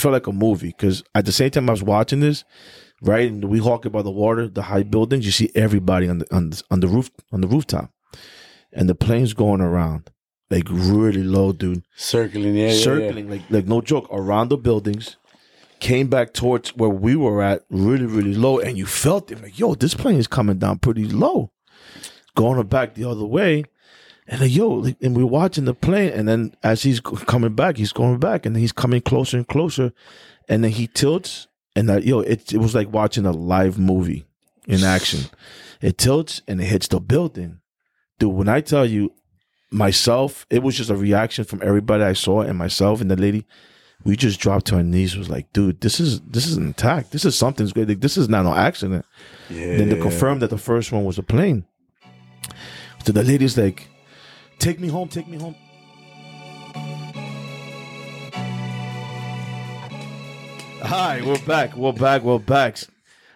felt like a movie because at the same time I was watching this, right, and we talk about the water, the high buildings, you see everybody on the on the, on the roof on the rooftop, and the planes going around like really low, dude, Circling, yeah, yeah, yeah. circling like like no joke around the buildings. Came back towards where we were at, really, really low, and you felt it like, yo, this plane is coming down pretty low, going back the other way, and like, yo, and we're watching the plane, and then as he's coming back, he's going back, and he's coming closer and closer, and then he tilts, and that yo, it it was like watching a live movie in action. It tilts and it hits the building, dude. When I tell you, myself, it was just a reaction from everybody I saw, and myself and the lady. We just dropped to our knees. Was like, dude, this is this is an attack. This is something's great. Like, this is not no accident. Yeah. Then to confirm that the first one was a plane. So the lady's like, take me home, take me home. Hi, we're back. We're back. We're back.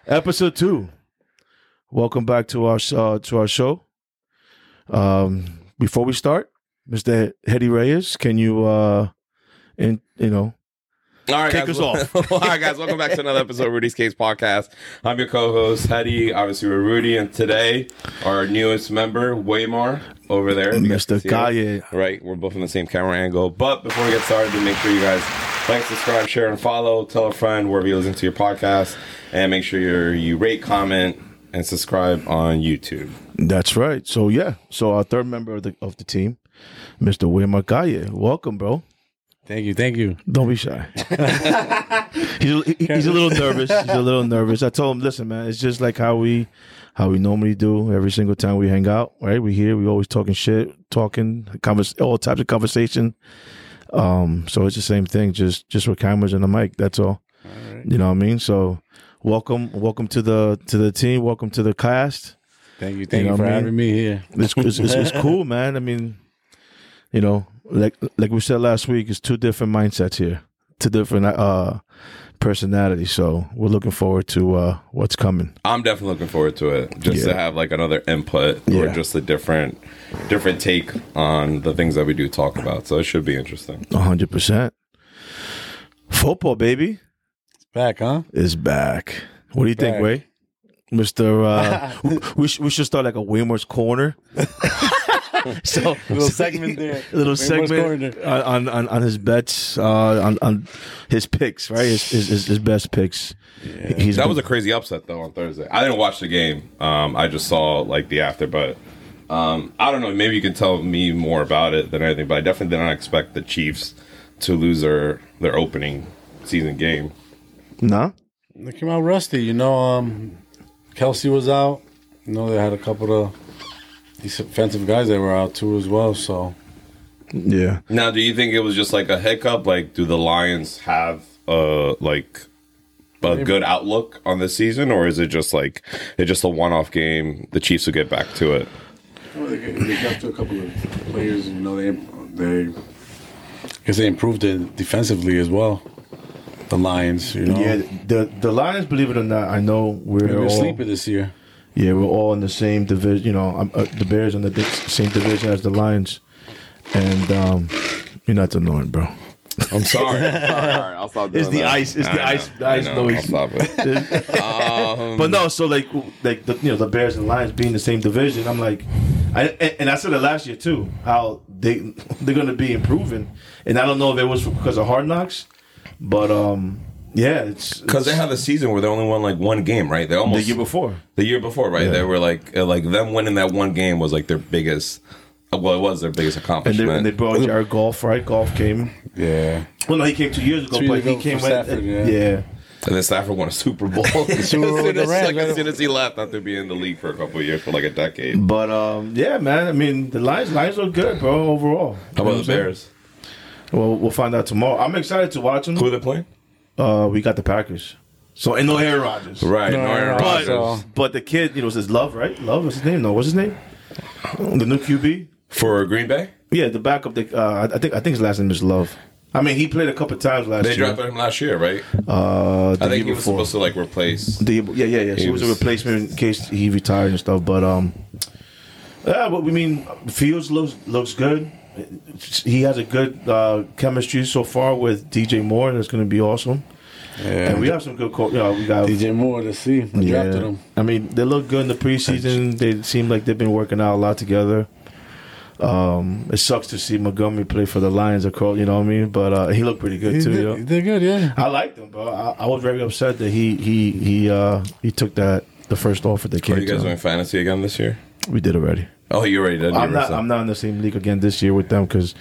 Episode two. Welcome back to our uh, to our show. Um, before we start, Mr. Hedy Reyes, can you uh, and you know, All right, Kick guys. us off. All right, guys. Welcome back to another episode of Rudy's Cave Podcast. I'm your co-host, Hedy. Obviously, we're Rudy, and today our newest member, Weimar, over there. You guys can Mr. Calle. Right, we're both in the same camera angle. But before we get started, make sure you guys like, subscribe, share, and follow. Tell a friend wherever you listen to your podcast, and make sure you you rate, comment, and subscribe on YouTube. That's right. So yeah, so our third member of the of the team, Mr. William Calle. Welcome, bro. Thank you, thank you. Don't be shy. he's a, he- he's a little nervous. He's a little nervous. I told him, listen, man, it's just like how we how we normally do every single time we hang out. Right? We here. We always talking shit, talking convers all types of conversation. Um, so it's the same thing, just just with cameras and a mic. That's all. all right. You know what I mean? So welcome, welcome to the to the team. Welcome to the cast. Thank you, thank You you, for I mean? having me here. It's, it's, it's, it's cool, man. I mean, you know, like like we said last week, it's two different mindsets here, two different uh personalities. So we're looking forward to uh what's coming. I'm definitely looking forward to it. Just Yeah. to have like another input or just a different different take on the things that we do talk about. So it should be interesting. hundred percent. Football, baby, Back, huh? is back. What do you think, Way? Mister, uh, we sh- we should start like a Weimar's corner. so Little segment there. little Weimar's segment on, on on his bets, uh, on on his picks, right? His his, his, his best picks. He's That was a crazy upset though on Thursday. I didn't watch the game. Um, I just saw like the after, but um, I don't know. Maybe you can tell me more about it than anything. But I definitely did not expect the Chiefs to lose their their opening season game. no. They came out rusty. You know, um, Kelce was out. You know, they had a couple of these offensive guys that were out too as well. So Yeah. Now, do you think it was just like a hiccup? Like, do the Lions have uh like a good outlook on this season, or is it just like it's just a one off game? The Chiefs will get back to it. Well, they, they got to a couple of players. You know, they they because they improved it defensively as well. The Lions, you know, Yeah, the the Lions, believe it or not, I know we're they were all sleeping this year. Yeah we're all in the same division. You know, uh, the Bears in the di- same division as the Lions, and um, you're not annoying, bro. I'm sorry. all right, all right, I'll stop. It's the that. ice- it's the I know, ice- the I ice know, noise. I'll stop it. Um, But no, so like like the you know the Bears and Lions being the same division, I'm like, I and, and I said it last year too, how they they're gonna be improving, and I don't know if it was because of Hard Knocks, but um yeah, it's Because they had a season where they only won like one game, right? They almost the year before. The year before, right? Yeah. They were like uh, like them winning that one game was like their biggest. uh, Well, it was their biggest And accomplishment. they, and they brought Jared Goff, right? Goff came. Yeah, Well, no, he came two years ago, Two but years he came for when, Stafford, yeah. yeah. And then Stafford won a Super Bowl. as, Super Bowl soon with the as, Rams, like, right? as soon as he left after being in the league for a couple of years, for like a decade. But um, yeah, man. I mean, the Lions, Lions look good, bro. Overall. How about the Bears? Well, we'll find out tomorrow. I'm excited to watch them. Who are they playing? Uh, we got the Packers. So and no Aaron Rodgers. Right, No, no, Aaron Aaron But Rodgers. So- but the kid, you know, says Love, right? Love, what's his name? No, what's his name? The new QB. For Green Bay? Yeah, the backup. The uh, I think I think his last name is Love. I mean, he played a couple times last They year. drafted him last year, right? Uh, the I think year he was before. supposed to like replace. The, yeah, yeah, yeah. So He he was a replacement in case he retired and stuff. But um, yeah, but we mean Fields looks looks good. He has a good uh, chemistry so far with DJ Moore, and it's going to be awesome. Yeah. And we have some good, co- you know, we got DJ Moore. Let's see. I yeah. drafted him. I mean, they look good in the preseason. They seem like they've been working out a lot together. Um, it sucks to see Montgomery play for the Lions, of across, you know what I mean? But uh, he looked pretty good He too. did, yo. he did good. Yeah. I liked him, bro. I, I was very upset that he he he uh he took that the first offer that Are came. you guys doing fantasy again this year? We did already. Oh, you already did. I'm not. saying- I'm not in the same league again this year with them because,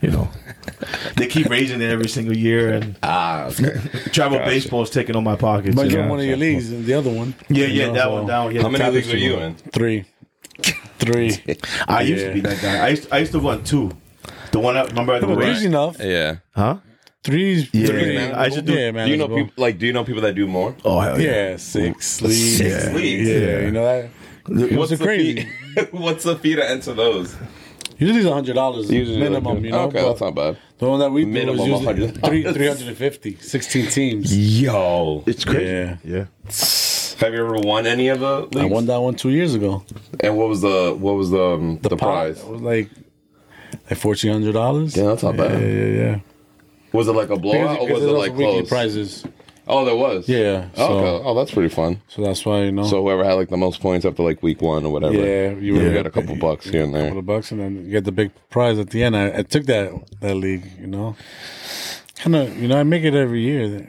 you know, they keep raising it every single year, and Ah, okay. travel Gotcha. baseball is taking on my pockets. But you you're know? in one of your leagues, and the other one. Yeah, You yeah, know, that so one down. Yeah, How many leagues are you in? Three. Three. I used to be that guy. I used, I used to run two. The one I remember at the But race. three's enough. Yeah. Huh? Three's. Yeah, three. man. I should do- Yeah, man. Do you know people like? Do you know people that do more? Oh hell yeah! Yeah, six leagues. Six leagues? Yeah, Yeah. you know that. What's a the crazy? fee? What's the fee to enter those? Usually it's a hundred dollars Usually minimum. like- You know, okay, but that's not bad. the one that we did Minimum was usually $100. three three hundred and fifty. Sixteen teams. Yo, It's crazy. Yeah. Yeah. have you ever won any of the leagues? I won that one two years ago. And what was the what was the um, the, pot prize? was like like fourteen hundred dollars. Yeah, that's not Yeah, bad. yeah, yeah. Was it like a blowout or was it like weekly close? prizes? Oh, there was. Yeah. Oh, So, okay. Oh, that's pretty fun. so that's why you know. So whoever had like the most points after like week one or whatever, yeah, you you would got a couple bucks here and couple there. of bucks, and then you get the big prize at the end. I, I took that that league. You know, kind of. You know, I make it every year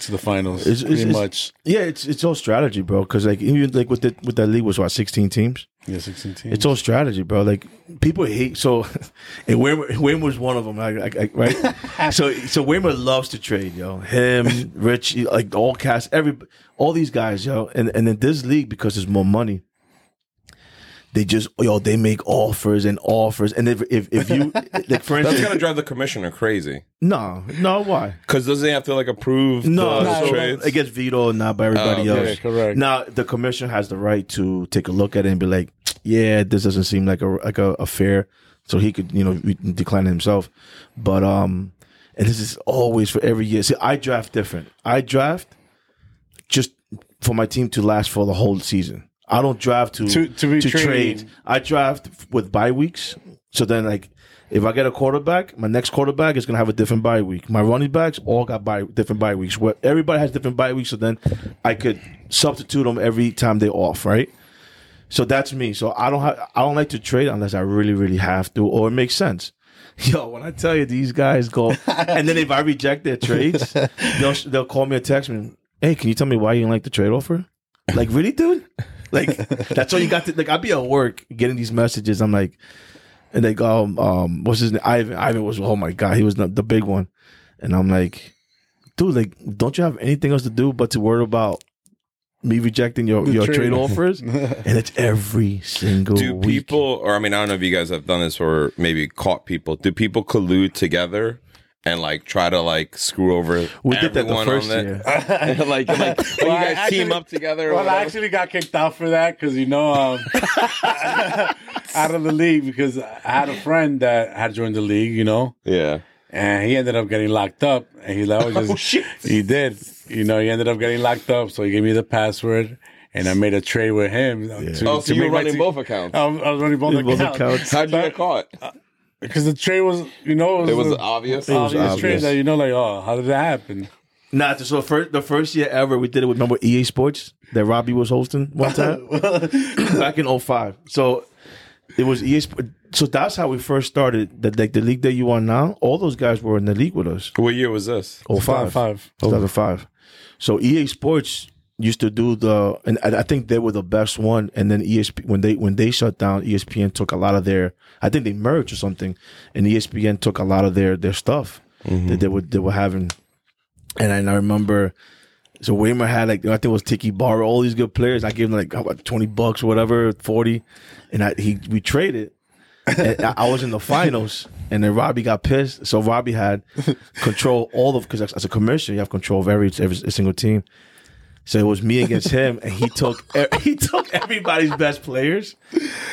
to the finals. It's- it's- pretty it's- much. Yeah, it's it's all strategy, bro. Because like even like with the with that league was what sixteen teams. Yeah, sixteen teams. It's all strategy, bro. Like people hate so, and Weimar, Weimar was one of them. Like, like, like, right? so so Weimar loves to trade, yo. Him, Rich, like all cast, every all these guys, yo. And and in this league because there's more money. They just yo, they make offers and offers, and if if, if you like for That's gonna drive the commissioner crazy. no, no, why? Because doesn't he have to like approve No, the No, trades? it gets vetoed not by everybody Oh, okay. else. Yeah, correct. Now the commission has the right to take a look at it and be like, "Yeah, this doesn't seem like a like a, a fair." So he could, you know, decline himself. But um, and this is always for every year. See, I draft different. I draft just for my team to last for the whole season. I don't draft to To- to be trade. I draft with bye weeks. So then, like, if I get a quarterback, my next quarterback is gonna have a different bye week. My running backs all got bye different bye weeks. Where everybody has different bye weeks, so then I could substitute them every time they're off, right? So that's me. So I don't have, I don't like to trade unless I really, really have to, or it makes sense. Yo, when I tell you these guys go, and then if I reject their trades, they'll they'll call me or text me. Hey, can you tell me why you didn't like the trade offer? Like, really, dude? Like, that's all you got to. Like, I'd be at work getting these messages. I'm like, and they go, um, um, what's his name? Ivan. Ivan was, oh my god, he was the, the big one. And I'm like, dude, like, don't you have anything else to do but to worry about me rejecting your your trade. trade offers? and it's every single do week. people, or I mean, I don't know if you guys have done this or maybe caught people. Do people collude together and like try to like screw over? We did that the everyone first on year. that? like, like, when you Well, I guys team up together. or Well, I actually got kicked out for that because you know, um, out of the league because I had a friend that had joined the league, you know, yeah. and he ended up getting locked up. And he's like, oh, just, Oh, shit. He did, you know, he ended up getting locked up. So he gave me the password, and I made a trade with him. To, Oh, so to you were running team- both accounts I was, I was running both Both accounts. accounts. How'd you get caught? Because the trade was, you know, It was a- obvious. It was obvious trade that you know, like, oh, how did that happen? Nah, so first the first year ever we did it with remember EA Sports that Robbie was hosting one time back in 05. So it was EA Sports. So that's how we first started. The like the league that you are now. All those guys were in the league with us. What year was this? 05. Five. 2005. So EA Sports used to do the, and I, I think they were the best one. And then ESP when they when they shut down, ESPN took a lot of their. I think they merged or something, and ESPN took a lot of their their stuff mm-hmm. that they were they were having. And I, and I remember, so Weimar had like I think it was Tiki Bar, all these good players. I gave him like how about twenty bucks or whatever, forty, and I he we traded. And I I was in the finals, and then Robbie got pissed. So Robbie had control all of because as a commissioner, you have control of every every single team. So it was me against him, and he took he took everybody's best players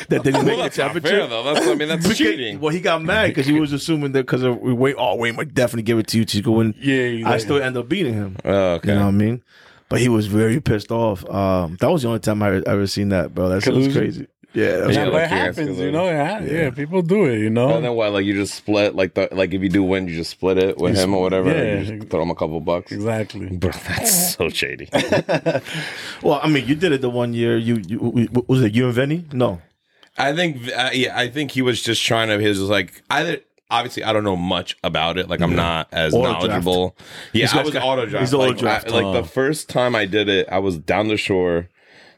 that didn't make Well, the that's not temperature. fair though. That's I mean that's Because- cheating. Well, he got mad because he was assuming that because we wait, oh, Wayne might definitely give it to you to go. Yeah, he's I still end up beating him. Oh, okay. You know what I mean? But he was very pissed off. Um, that was the only time I ever seen that, bro. That's, crazy. Yeah, that's Yeah, Yeah, like it happens, escalator. you know. It ha- yeah. people do it, you know. And then what? Like you just split like the like if you do win, you just split it with him or whatever. yeah. you just throw him a couple bucks. exactly. Bro, that's so shady. Well, I mean, you did it the one year. You, you was it you and Vinny? No. I think, uh, yeah, I think he was just trying to. He was just like, I obviously I don't know much about it. Like I'm not as Auto draft. knowledgeable. Yeah, He's I was auto draft. he's auto like, draft. I- like Oh. the first time I did it, I was down the shore.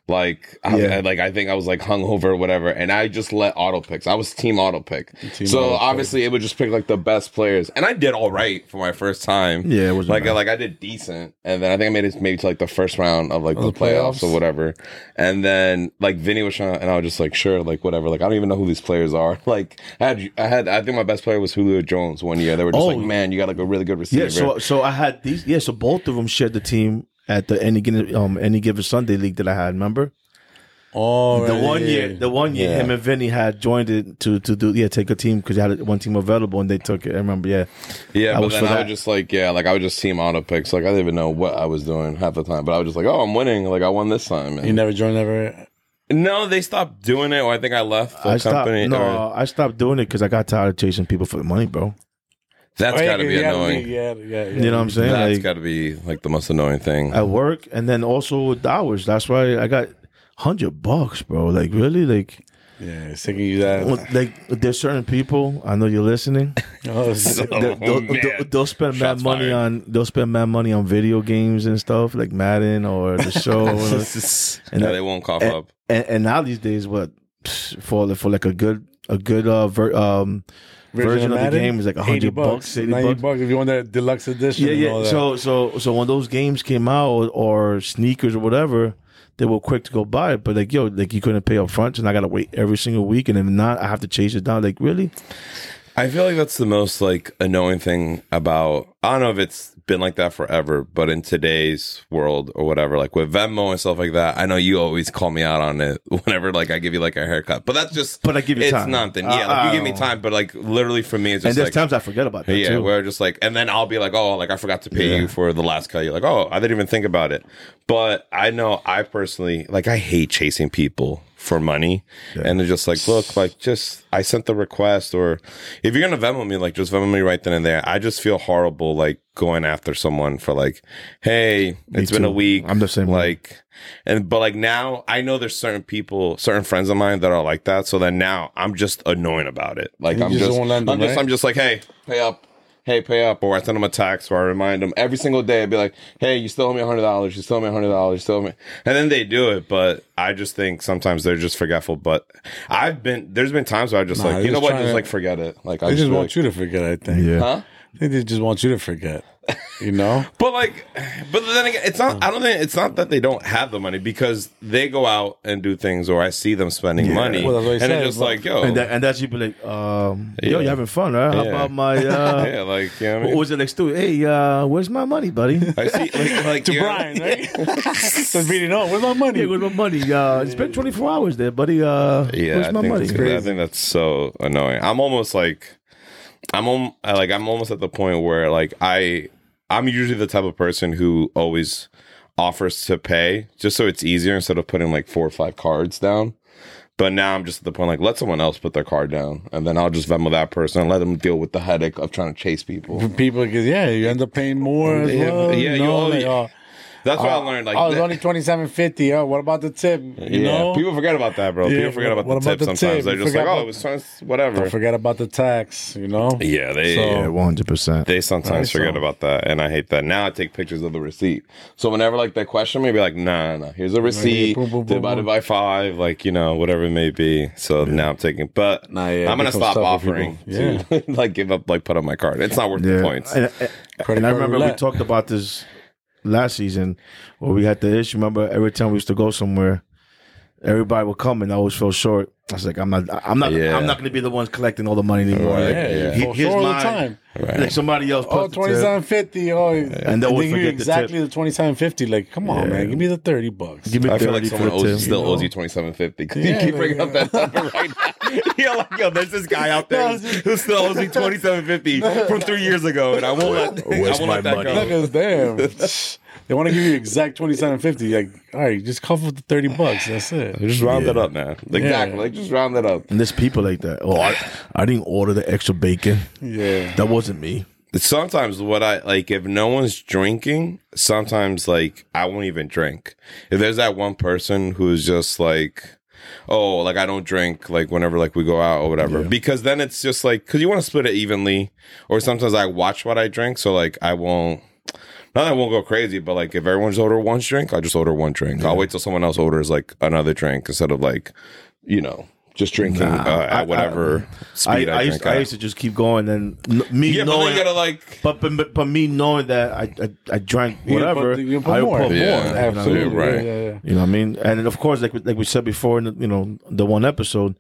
Like, I, Yeah. I- like I think I was like hungover or whatever, and I just let auto picks. I was team auto pick, Team so auto pick. obviously it would just pick like the best players, and I did all right for my first time. Yeah, it wasn't like bad. like I did decent, and then I think I made it maybe to like the first round of like the, the playoffs, playoffs? or whatever. And then like Vinny was trying, and I was just like, sure, like whatever. Like I don't even know who these players are. Like I had, I had, I think my best player was Julio Jones one year. They were just Oh. like, man, you got like a really good receiver. Yeah. So so I had these. Yeah. So both of them shared the team at the any given um any given Sunday league that I had. Remember Oh, the right, one yeah, year? yeah. The one year, Yeah. him and Vinny had joined it to to do yeah take a team because you had one team available and they took it. I remember. Yeah. yeah, I but was then I that. was just like, yeah, like I would just team auto picks. Like I didn't even know what I was doing half the time, but I was just like, oh, I'm winning. Like I won this time. And You never joined ever. no, they stopped doing it. Or I think I left the I stopped. company. No, or- I stopped doing it because I got tired of chasing people for the money, bro. That's Oh, yeah, got to be yeah, annoying. Yeah, yeah, yeah. You know what I'm saying? That's Like got to be like the most annoying thing. at work, and then also with hours. That's why I got hundred bucks, bro. Like really, like Yeah, sick of you that. well, like there's certain people I know you're listening. Oh, So- they'll, they'll, man. they'll- they'll spend mad Shots money fired. on they'll spend mad money on video games and stuff like Madden or the show. and, yeah, they won't cough and, up. and, and now these days, what psh, for for like a good a good uh ver, um version, of the Madden, game is like 80 hundred bucks, eighty 90 bucks. bucks if you want that deluxe edition. Yeah, and all yeah. that. So so so when those games came out or, or sneakers or whatever. They were quick to go buy it, but like yo, like you couldn't pay up front, and I gotta wait every single week, and if not, I have to chase it down. Like really? I feel like that's the most like annoying thing about I don't know if it's been like that forever, but in today's world or whatever, like with Venmo and stuff like that, I know you always call me out on it whenever like I give you like a haircut. But that's just But I give you it's time. nothing. Uh, Yeah, like you give me oh. time, but like literally for me it's And just there's like times I forget about that yeah, too. we're just like, and then I'll be like, oh, like I forgot to pay Yeah. you for the last cut. You're like, oh, I didn't even think about it. But I know I personally, like, I hate chasing people for money. And they're just like, look, like, just, I sent the request, or if you're going to Venmo me, like, just Venmo me right then and there. I just feel horrible, like, going after someone for, like, hey, it's been a week. I'm the same way. Like, and, but like now, I know there's certain people, certain friends of mine that are like that. So then now I'm just annoying about it. Like, You I'm just just, won't them, I'm just, right? I'm just like, hey, pay up. Hey, pay up, or I send them a text, or I remind them every single day. I'd be like, "Hey, you still owe me a hundred dollars. You still owe me a hundred dollars. You still owe me," and then they do it. But I just think sometimes they're just forgetful. But I've been there's been times where I just Nah, like, you know what, just to- like forget it. Like I just, just want like, you to forget. I think. Yeah. huh? I think they just want you to forget. You know. But like, but then again, it's not. I don't think it's not that they don't have the money because they go out and do things, or I see them spending money, Well, that's what I and said, it's just but- like, yo, And that, and that's you be like, um, yo, Yeah. you having fun, right? How Yeah. about my uh yeah, like, you know what I what mean? was it next Stu? Hey, uh, where's my money, buddy? I see, like, like to you know- Brian, right? so beating on. Where's my money? hey, where's my money? Uh it's been twenty four hours there, buddy. Uh Yeah, where's I my think money? that's- I think that's so annoying. I'm almost like, I'm om- like I'm almost at the point where like I I'm usually the type of person who always offers to pay just so it's easier instead of putting like four or five cards down. But now I'm just at the point like let someone else put their card down, and then I'll just Venmo that person and let them deal with the headache of trying to chase people. People, because yeah, you end up paying more Yeah, well. yeah, you you owe- like, oh, That's what I oh, learned. Like, oh, it's that- only twenty seven fifty. Oh, what about the tip? You yeah, know, people forget about that, bro. Yeah, people forget about the about tip the sometimes. tip? They're You just like, forgot oh, about- it was twice- whatever. don't forget about the tax. You know, Yeah, they. Yeah, one hundred percent. They sometimes Right, forget so- about that, and I hate that. Now I take pictures of the receipt. So whenever like they question me, be like, "Nah, nah, here's a receipt boom, boom, boom, divided boom. by five, like you know, whatever it may be." So now I'm taking, but Nah, yeah, I'm gonna stop offering people. to like give up, like put on my card. It's not worth the points. And, and- and I remember we talked about this last season where we had the issue. Remember, every time we used to go somewhere, everybody would come and I always fell short. I was like, I'm not, I'm not, Yeah. I'm not going to be the ones collecting all the money anymore. Right, Like, yeah, yeah. yeah. he- For here's sure all the time. Right. Like somebody else. Oh, put the 2750. Oh, and, then then we you forget the exactly the, 2750. Like, come on, man, give me the 30 bucks. Give me I feel like someone owes, tip. still you know? owes you twenty seven fifty because Yeah, you keep like- bringing up that number right now. yeah, like yo, there's this guy out there who still owes me twenty seven fifty from three years ago, and I won't let Where's I won't my let that money? Go. at damn. they want to give you exact twenty seven fifty. Like, all right, just cover the thirty bucks. That's it. Just round it up, man. Exactly, like just round it up. And there's people like that. Oh, I, I didn't order the extra bacon. Yeah. That wasn't me. Sometimes what I like, if no one's drinking, sometimes like I won't even drink. If there's that one person who's just like, oh, like I don't drink, like whenever like we go out or whatever, because then it's just like because you want to split it evenly. Or sometimes I watch what I drink, so like I won't. Not that I won't go crazy, but like if everyone's order one drink, I just order one drink. I'll wait till someone else orders like another drink instead of like, you know, just drinking Nah, uh, at whatever I, speed I, I, used, drink. I at. used to just keep going and n- me yeah, but then knowing you gotta like. But but, but but me knowing that I I, I drank You whatever, put- you put I would more. put more. Yeah, you know I mean? Absolutely. right. Yeah, yeah, yeah. You know what I mean? And then of course, like we- like we said before, in the, you know, the one episode,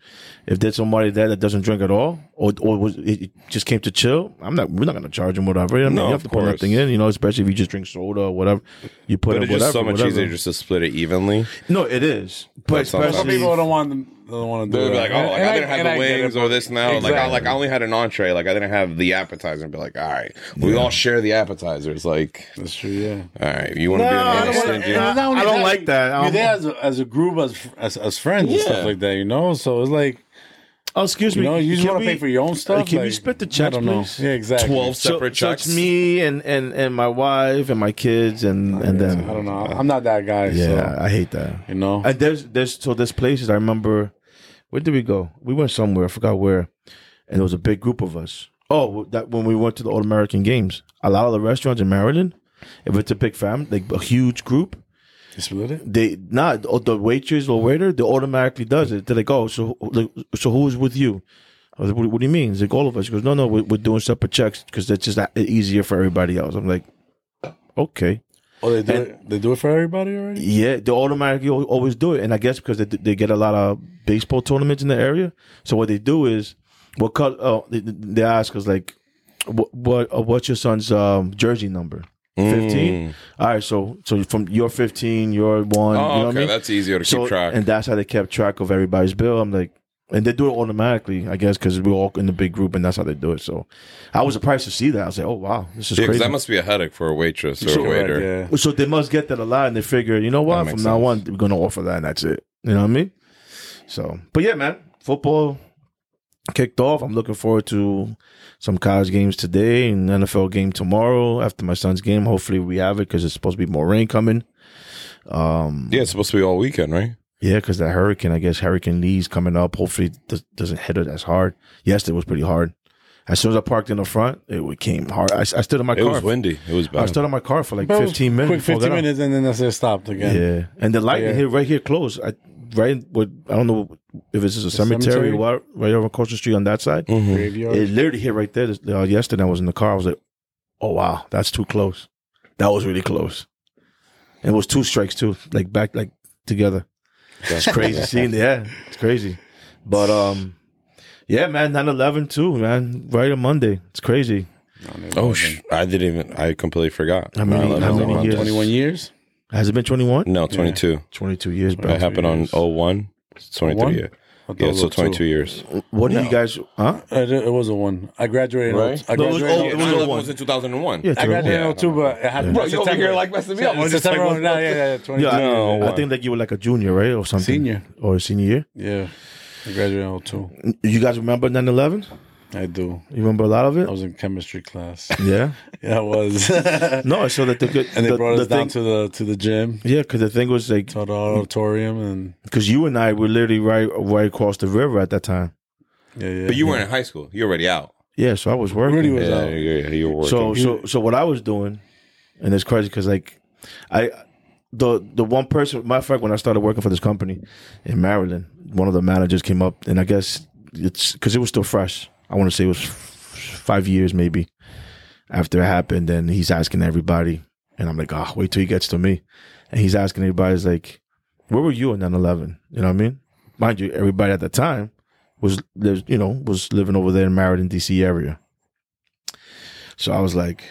if there's somebody there that doesn't drink at all, or or was it it just came to chill, I'm not. We're not gonna charge him whatever. I mean, No, you have of to put course. nothing in. You know, especially if you just drink soda or whatever. You put But in it's whatever. just so much whatever. easier just to split it evenly. No, it is. But That's sometimes- Some especially people don't want them. Don't want to do They'll be like, oh, like, I didn't and have the get wings or this now. Like, I, like I only had an entree. Like, I didn't have the appetizer. And be like, all right, we all share the appetizers. Like, That's true. Yeah. all right, you want to No, be I a don't man wanna- stingy? and not I don't like that. You're Um, there as a, as a group, as as, as friends and Yeah. stuff like that. You know, so it's like oh, excuse you me. know, you just want to pay for your own uh, stuff. Can like, we split the I checks, don't know. please? Yeah, exactly. 12 So, separate so checks. it's me and, and, and my wife and my kids and and then I don't know. I'm not that guy. yeah, So, I hate that. you know. And there's there's so there's places I remember. Where did we go? We went somewhere. I forgot where. And there was a big group of us. Oh, that when we went to the All American Games, a lot of the restaurants in Maryland, if it's a big family, like a huge group, You split it. they not or the waitress or waiter, they automatically does it. They're like, oh, so so who's with you? I was like, what, what do you mean? It's like all of us. He goes, no, no, we're, we're doing separate checks because that's just that easier for everybody else. I'm like, okay. Oh, they do And- it. They do it for everybody already. Yeah, they automatically always do it, and I guess because they, they get a lot of baseball tournaments in the area, so what they do is, what cut? Oh, they, they ask us like, what, what uh, what's your son's um, jersey number? Fifteen. Mm. All right, so so from your fifteen, your one. Oh, you know okay, what I mean? that's easier to so, keep track. and that's how they kept track of everybody's bill. I'm like, and they do it automatically, I guess, because we're all in the big group, and that's how they do it. So, I was surprised to see that. I was like, oh wow, this is yeah, because crazy. that must be a headache for a waitress or So- a waiter. Yeah. So they must get that a lot, and they figure, you know what? From makes now on, we're gonna offer that, and that's it. You know what I mean? So, but yeah, man, football kicked off. I'm looking forward to some college games today and NFL game tomorrow after my son's game. Hopefully, we have it because it's supposed to be more rain coming. Um, Yeah, it's supposed to be all weekend, right? yeah, because that hurricane, I guess Hurricane Lee's coming up. Hopefully, it does, doesn't hit it as hard. Yesterday was pretty hard. As soon as I parked in the front, it came hard. I, I stood in my car. It car. was windy. It was bad. I stood in my car for like But 15 minutes. Quick before I got 15 minutes, and then that's it stopped again. Yeah, and the lightning Yeah. hit right here close. I right with I don't know if it's just a cemetery, cemetery? or what, right over across the street on that side. Mhm. Graveyard. It literally hit right there. Uh, yesterday, I was in the car. I was like, "Oh wow, that's too close." That was really close. And it was two strikes too, like back like together. That's crazy seeing. Yeah, it's crazy. But um, yeah, man, 9-11 too, man. Right on Monday. It's crazy. Oh, sh- I didn't even. I completely forgot. How many- how many years? 21 years. Has it been twenty one? No, 22. Twenty two years, bro. It happened on years. 01. It's 23 01? yeah. I Yeah, so 22 two. years. What do you guys? Huh? Uh, it, it was a one. I graduated. Right? In, I No, it was- graduated. oh, in- it was a one. was in 2001. Yeah, I graduated Yeah. in 02, but it happened. Bro, you over here like messing me up. I'm just September. like, no, yeah, yeah, yeah, 20, Yeah, I- No, I, what? think that you were like a junior, right, or something. Senior. or a senior year. Yeah, I graduated in 02. You guys remember 9-11? I do. You remember a lot of it? I was in chemistry class. Yeah. Yeah, I was. and No, so that the good they the, brought the us down thing, to the to the gym, yeah, because the thing was like to the auditorium, and because you and I were literally right right across the river at that time. yeah, yeah. But you weren't in high school. You're already out. Yeah, so I was working. Really was Yeah, out. yeah, yeah, you were working. so so so what I was doing, and it's crazy because like I the the one person matter of fact when I started working for this company in Maryland, one of the managers came up and I guess it's because it was still fresh. I want to say it was f- five years maybe after it happened, and he's asking everybody, and I'm like, oh, wait till he gets to me, and he's asking everybody, he's like, where were you in 9/11? You know what I mean? Mind you, everybody at the time was you know was living over there in Maryland, D.C. area. So I was like,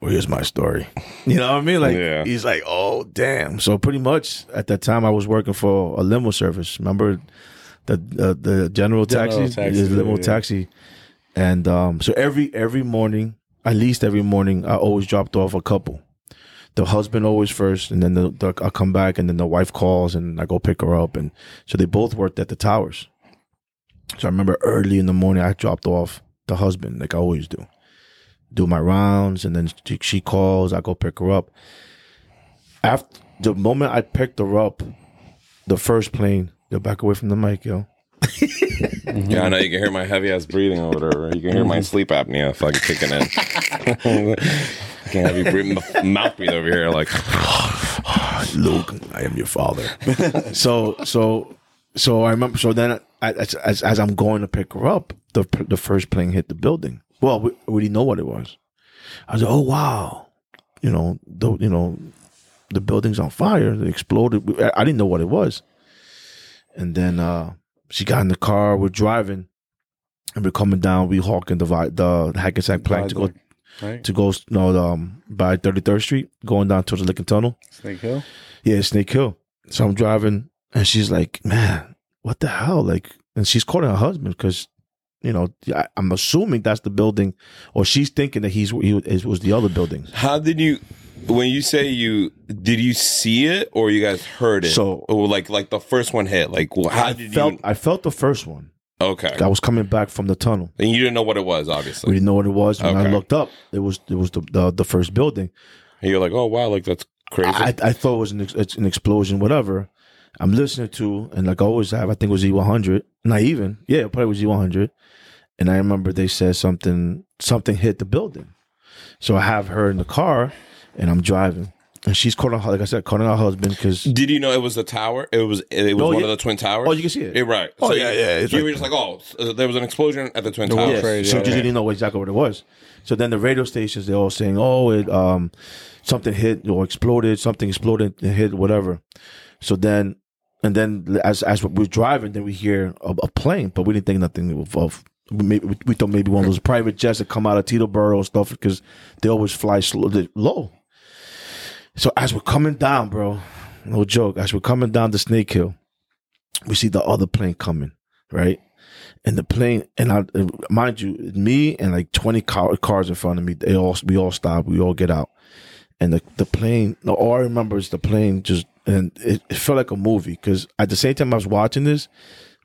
well, here's my story. You know what I mean? Like, Yeah. he's like, oh, damn. So pretty much at that time, I was working for a limo service. Remember the uh, the general taxi, General taxi, limo yeah. taxi, and um, so every every morning, at least every morning, I always dropped off a couple. The husband always first, and then the, the I come back, and then the wife calls, and I go pick her up, and so they both worked at the towers. So I remember early in the morning, I dropped off the husband, like I always do, do my rounds, and then she, calls, I go pick her up. After the moment I picked her up, the first plane, they're back away from the mic, yo. Yeah, I know you can hear my heavy ass breathing or whatever. You can hear my sleep apnea fucking kicking in. I can't have you breathe, mouth breathe over here like Luke, I am your father. so, so, so I remember. So then, as, as as I'm going to pick her up, the the first plane hit the building. Well, we we didn't know what it was. I was like, oh wow, you know, the you know, the building's on fire. It exploded. I didn't know what it was. And then uh she got in the car. We're driving, and we're coming down. We hawking the the Hackensack plane to go right? to go no um by 33rd Street, going down towards the Lincoln Tunnel. Snake Hill. Yeah, Snake Hill. So I'm driving, and she's like, "Man, what the hell?" Like, and she's calling her husband because, you know, I, I'm assuming that's the building, or she's thinking that he's he was the other building. How did you? When you say you did you see it or you guys heard it? So- or like like the first one hit. Like well, how I did felt you? I felt the first one. Okay, I was coming back from the tunnel. and you didn't know what it was, Obviously, We didn't know what it was. When I looked up, it was it was the the, the first building. And you're like, oh wow, like that's crazy. I, I thought it was an, ex- it's an explosion, whatever. I'm listening to, and like I always have, I think it was Z100. Not even, yeah, it probably was Z100. And I remember they said something, something hit the building. So I have her in the car, and I'm driving, and she's calling, her, like I said, calling her husband because did you know it was the tower? It was it was Oh, one yeah. of the twin towers. Oh, you can see it. Yeah, right. Oh, you- yeah, yeah, it's You like- were just like, oh, uh, there was an explosion at the twin World towers. yeah, Trade, so yeah, you yeah. didn't know exactly what it was. So then the radio stations they're all saying, "Oh, it um something hit or exploded, something exploded and hit whatever." So then, and then as as we're driving, then we hear a, a plane, but we didn't think nothing of. of we, maybe, we, we thought maybe one of those private jets that come out of Teterboro and stuff because they always fly slow, low. So as we're coming down, bro, no joke, as we're coming down the Snake Hill, we see the other plane coming, right? And the plane, and I, mind you, me and like twenty car, cars in front of me, they all we all stop, we all get out, and the the plane. All I remember is the plane just, and it, it felt like a movie because at the same time I was watching this,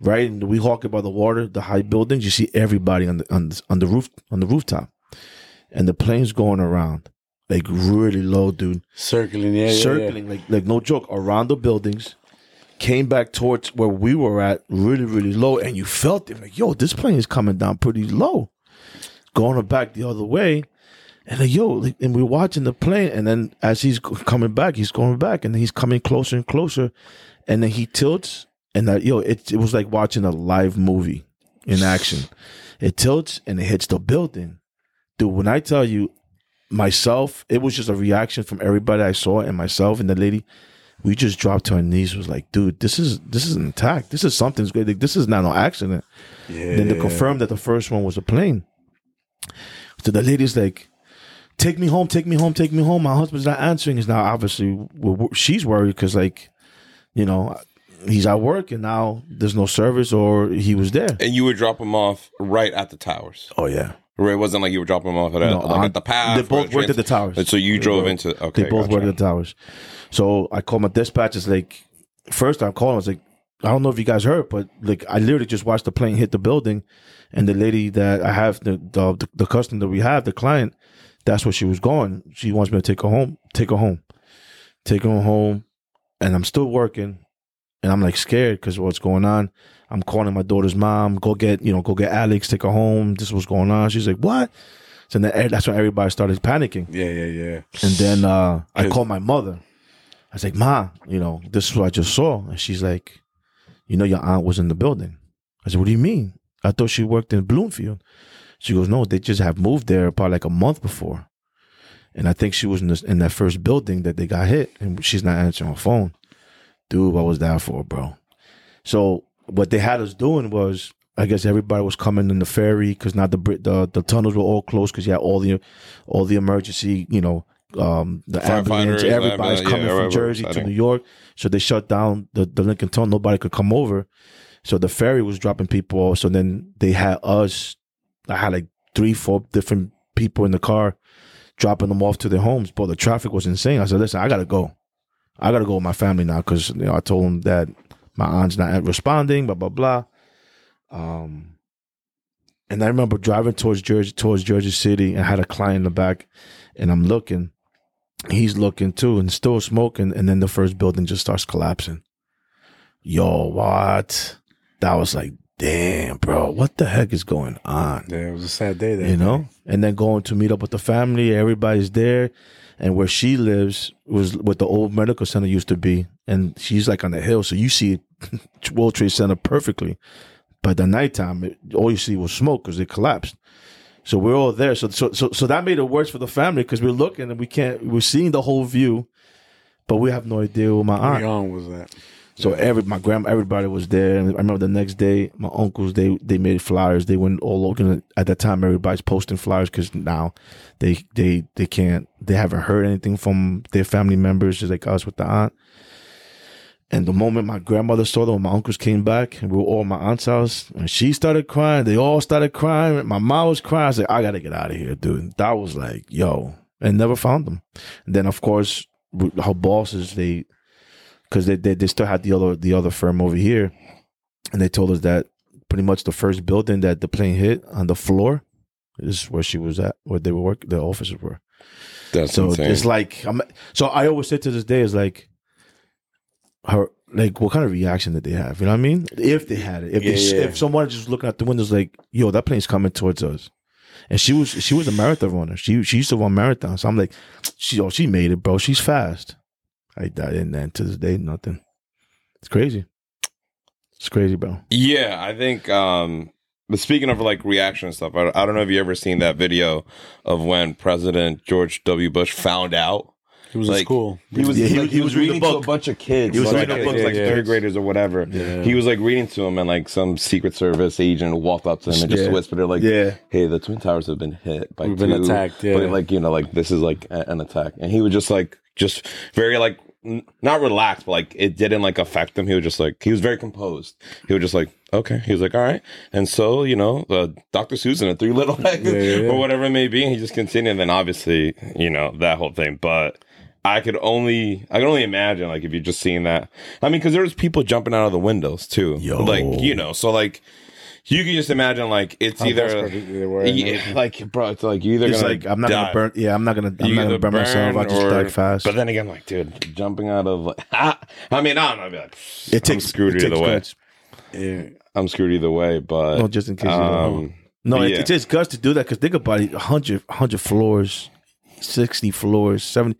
right, and we walking by the water, the high buildings, you see everybody on the on the, on the roof on the rooftop, and the plane's going around like really low, dude. Circling, yeah, yeah, yeah. circling like like no joke. Around the buildings came back towards where we were at really really low and you felt it. Like yo this plane is coming down pretty low. Going back the other way and like yo like, and we're watching the plane and then as he's coming back he's going back and then he's coming closer and closer and then he tilts and that yo it, it was like watching a live movie in action. It tilts and it hits the building. Dude when i tell you myself, it was just a reaction from everybody I saw and myself and the lady. We just dropped to our knees. Was like, dude, this is this is an attack. This is something's good. Like, this is not no accident. Yeah. Then they confirmed that the first one was a plane. So the lady's like, "Take me home, take me home, take me home." My husband's not answering. Is now obviously we're, we're- she's worried because like, you know, he's at work and now there's no service or he was there. And you would drop him off right at the towers. Oh yeah, Where it wasn't like you were dropping them off at, a, No, like I- at the path. they both worked at the towers. So you drove into. Okay, they both gotcha. work at the towers. So I called my dispatch. It's like first I'm calling. I was like, I don't know if you guys heard, but like I literally just watched the plane hit the building, and the lady that I have the the, the customer that we have, the client, that's where she was going. She wants me to take her home. Take her home. Take her home, and I'm still working, and I'm like scared because what's going on. I'm calling my daughter's mom. Go get you know, go get Alex. Take her home. This is what's going on. She's like, what? So then that's when everybody started panicking. Yeah, yeah, yeah. And then uh, I called my mother. I was like, Ma, you know, this is what I just saw. And she's like, You know, your aunt was in the building. I said, What do you mean? I thought she worked in Bloomfield. She goes, No, they just have moved there probably like a month before. And I think she was in, this, in that first building that they got hit, and she's not answering her phone. Dude, what was that for, bro? So what they had us doing was, I guess everybody was coming in the ferry because now the the the tunnels were all closed because you had all the all the emergency, you know, um, the ambulance, everybody's coming yeah, from Jersey to. New York. So they shut down the, the Lincoln Tunnel. Nobody could come over. So the ferry was dropping people off. So then they had us. I had like three, four different people in the car dropping them off to their homes. But the traffic was insane. I said, listen, I gotta go. I gotta go with my family now because you know I told them that my aunt's not responding. Blah blah blah. Um, and I remember driving towards Jersey, towards Jersey City, and I had a client in the back, and I'm looking. He's looking too, and still smoking. And then the first building just starts collapsing. Yo, what? That was like, damn, bro, what the heck is going on? Yeah, it was a sad day there. you know and then going to meet up with the family everybody's there and where she lives was what the old medical center used to be. And she's like on the hill. So you see world trade center perfectly. But the nighttime it, all you see was smoke because it collapsed. So we're all there. So so so, so that made it worse for the family because we're looking and we can't we're seeing the whole view but we have no idea where my How aunt young was that? So every my grandma, everybody was there, and I remember the next day, my uncles they they made flyers. They went all over. At that time, everybody's posting flyers because now they they they can't they haven't heard anything from their family members, just like us with the aunt. And the moment my grandmother saw them, my uncles came back, and we were all at my aunt's house, and she started crying. They all started crying. My mom was crying. I like, I gotta get out of here, dude. That was like, yo, and never found them. And then of course, her bosses they because they, they they still had the other the other firm over here, and they told us that pretty much the first building that the plane hit on the floor is where she was at, where they were working, the offices were. That's So insane. it's like I'm. So I always say to this day is like her like what kind of reaction did they have? You know what I mean? If they had it, if they, Yeah, yeah. if someone just looking out the windows like, yo, that plane's coming towards us. And she was she was a marathon runner. She she used to run marathons. So I'm like, she oh she made it, bro. She's fast. I died and then to this day nothing. It's crazy. It's crazy, bro. Yeah, I think. um But speaking of like reaction and stuff, I, I don't know if you ever seen that video of when President George W. Bush found out. He was in Like, school. He was Yeah, he- like, he was reading to a a bunch of kids. He was like, reading books think, book, like yeah, yeah. third graders or whatever. Yeah. He was like reading to him, and like some Secret Service agent walked up to him and just Yeah. whispered, it, like, Yeah. hey, the twin towers have been hit by We've two, been attacked, yeah. but like you know, like this is like a- an attack, and he was just like, just very like n- not relaxed, but like it didn't like affect him. He was just like he was very composed. He was just like, okay. He was like, all right, and so you know, uh, Dr. Susan and Three Little Eggs Yeah, yeah, yeah. or whatever it may be, and he just continued. And then obviously, you know, that whole thing, but. I could only, I can only imagine, like, if you're just seeing that. I mean, because there was people jumping out of the windows too, Yo. like, you know, so like, you can just imagine, like, it's How either, were and yeah, like, bro, it's like you either It's like I'm not die. gonna burn. Yeah, I'm not gonna. I'm You not gonna either burn, myself. I just or- die fast. But then again, like, dude, jumping out of, like, I mean, I don't know, I'd be like, it I'm takes screwed it either way. guts. Yeah. I'm screwed either way, but No, just in case you know. um, No, it, yeah. it takes guts to do that because think about it 100, 100 floors, 60 floors, 70.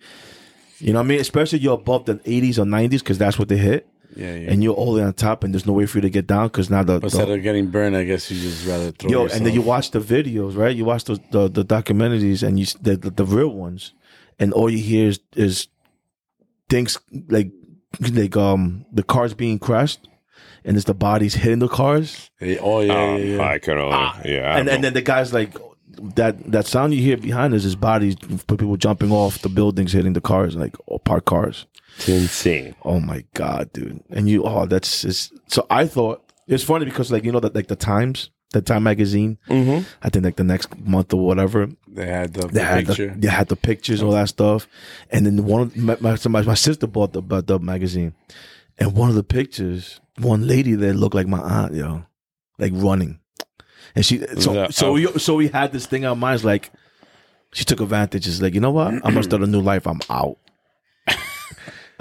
You know what I mean? Especially you're above the 80s or 90s because that's what they hit. Yeah, yeah. And you're all the on top and there's no way for you to get down because now the. But the- instead of getting burned, I guess you just rather throw yo, yourself. and then you watch the videos, right? You watch the, the, the documentaries and you the, the, the real ones, and all you hear is, is things like like um the cars being crashed and it's the bodies hitting the cars. Yeah, Oh, yeah, um, yeah, yeah. I could only, yeah, I and don't and then the guys like that that sound you hear behind us is bodies people jumping off the buildings hitting the cars like or parked cars know. It's insane. oh my god dude and you oh that's just so i thought it's funny because like you know that like the times the time magazine Mm-hmm. i think like the next month or whatever They had the, they the had picture. the, they had the pictures all that stuff and then one of my, my, my, my sister bought the, bought the magazine and one of the pictures one lady that looked like my aunt yo like running and she so Yeah, so oh. we so we had this thing on our minds like she took advantage it's like you know what i'm gonna start a new life i'm out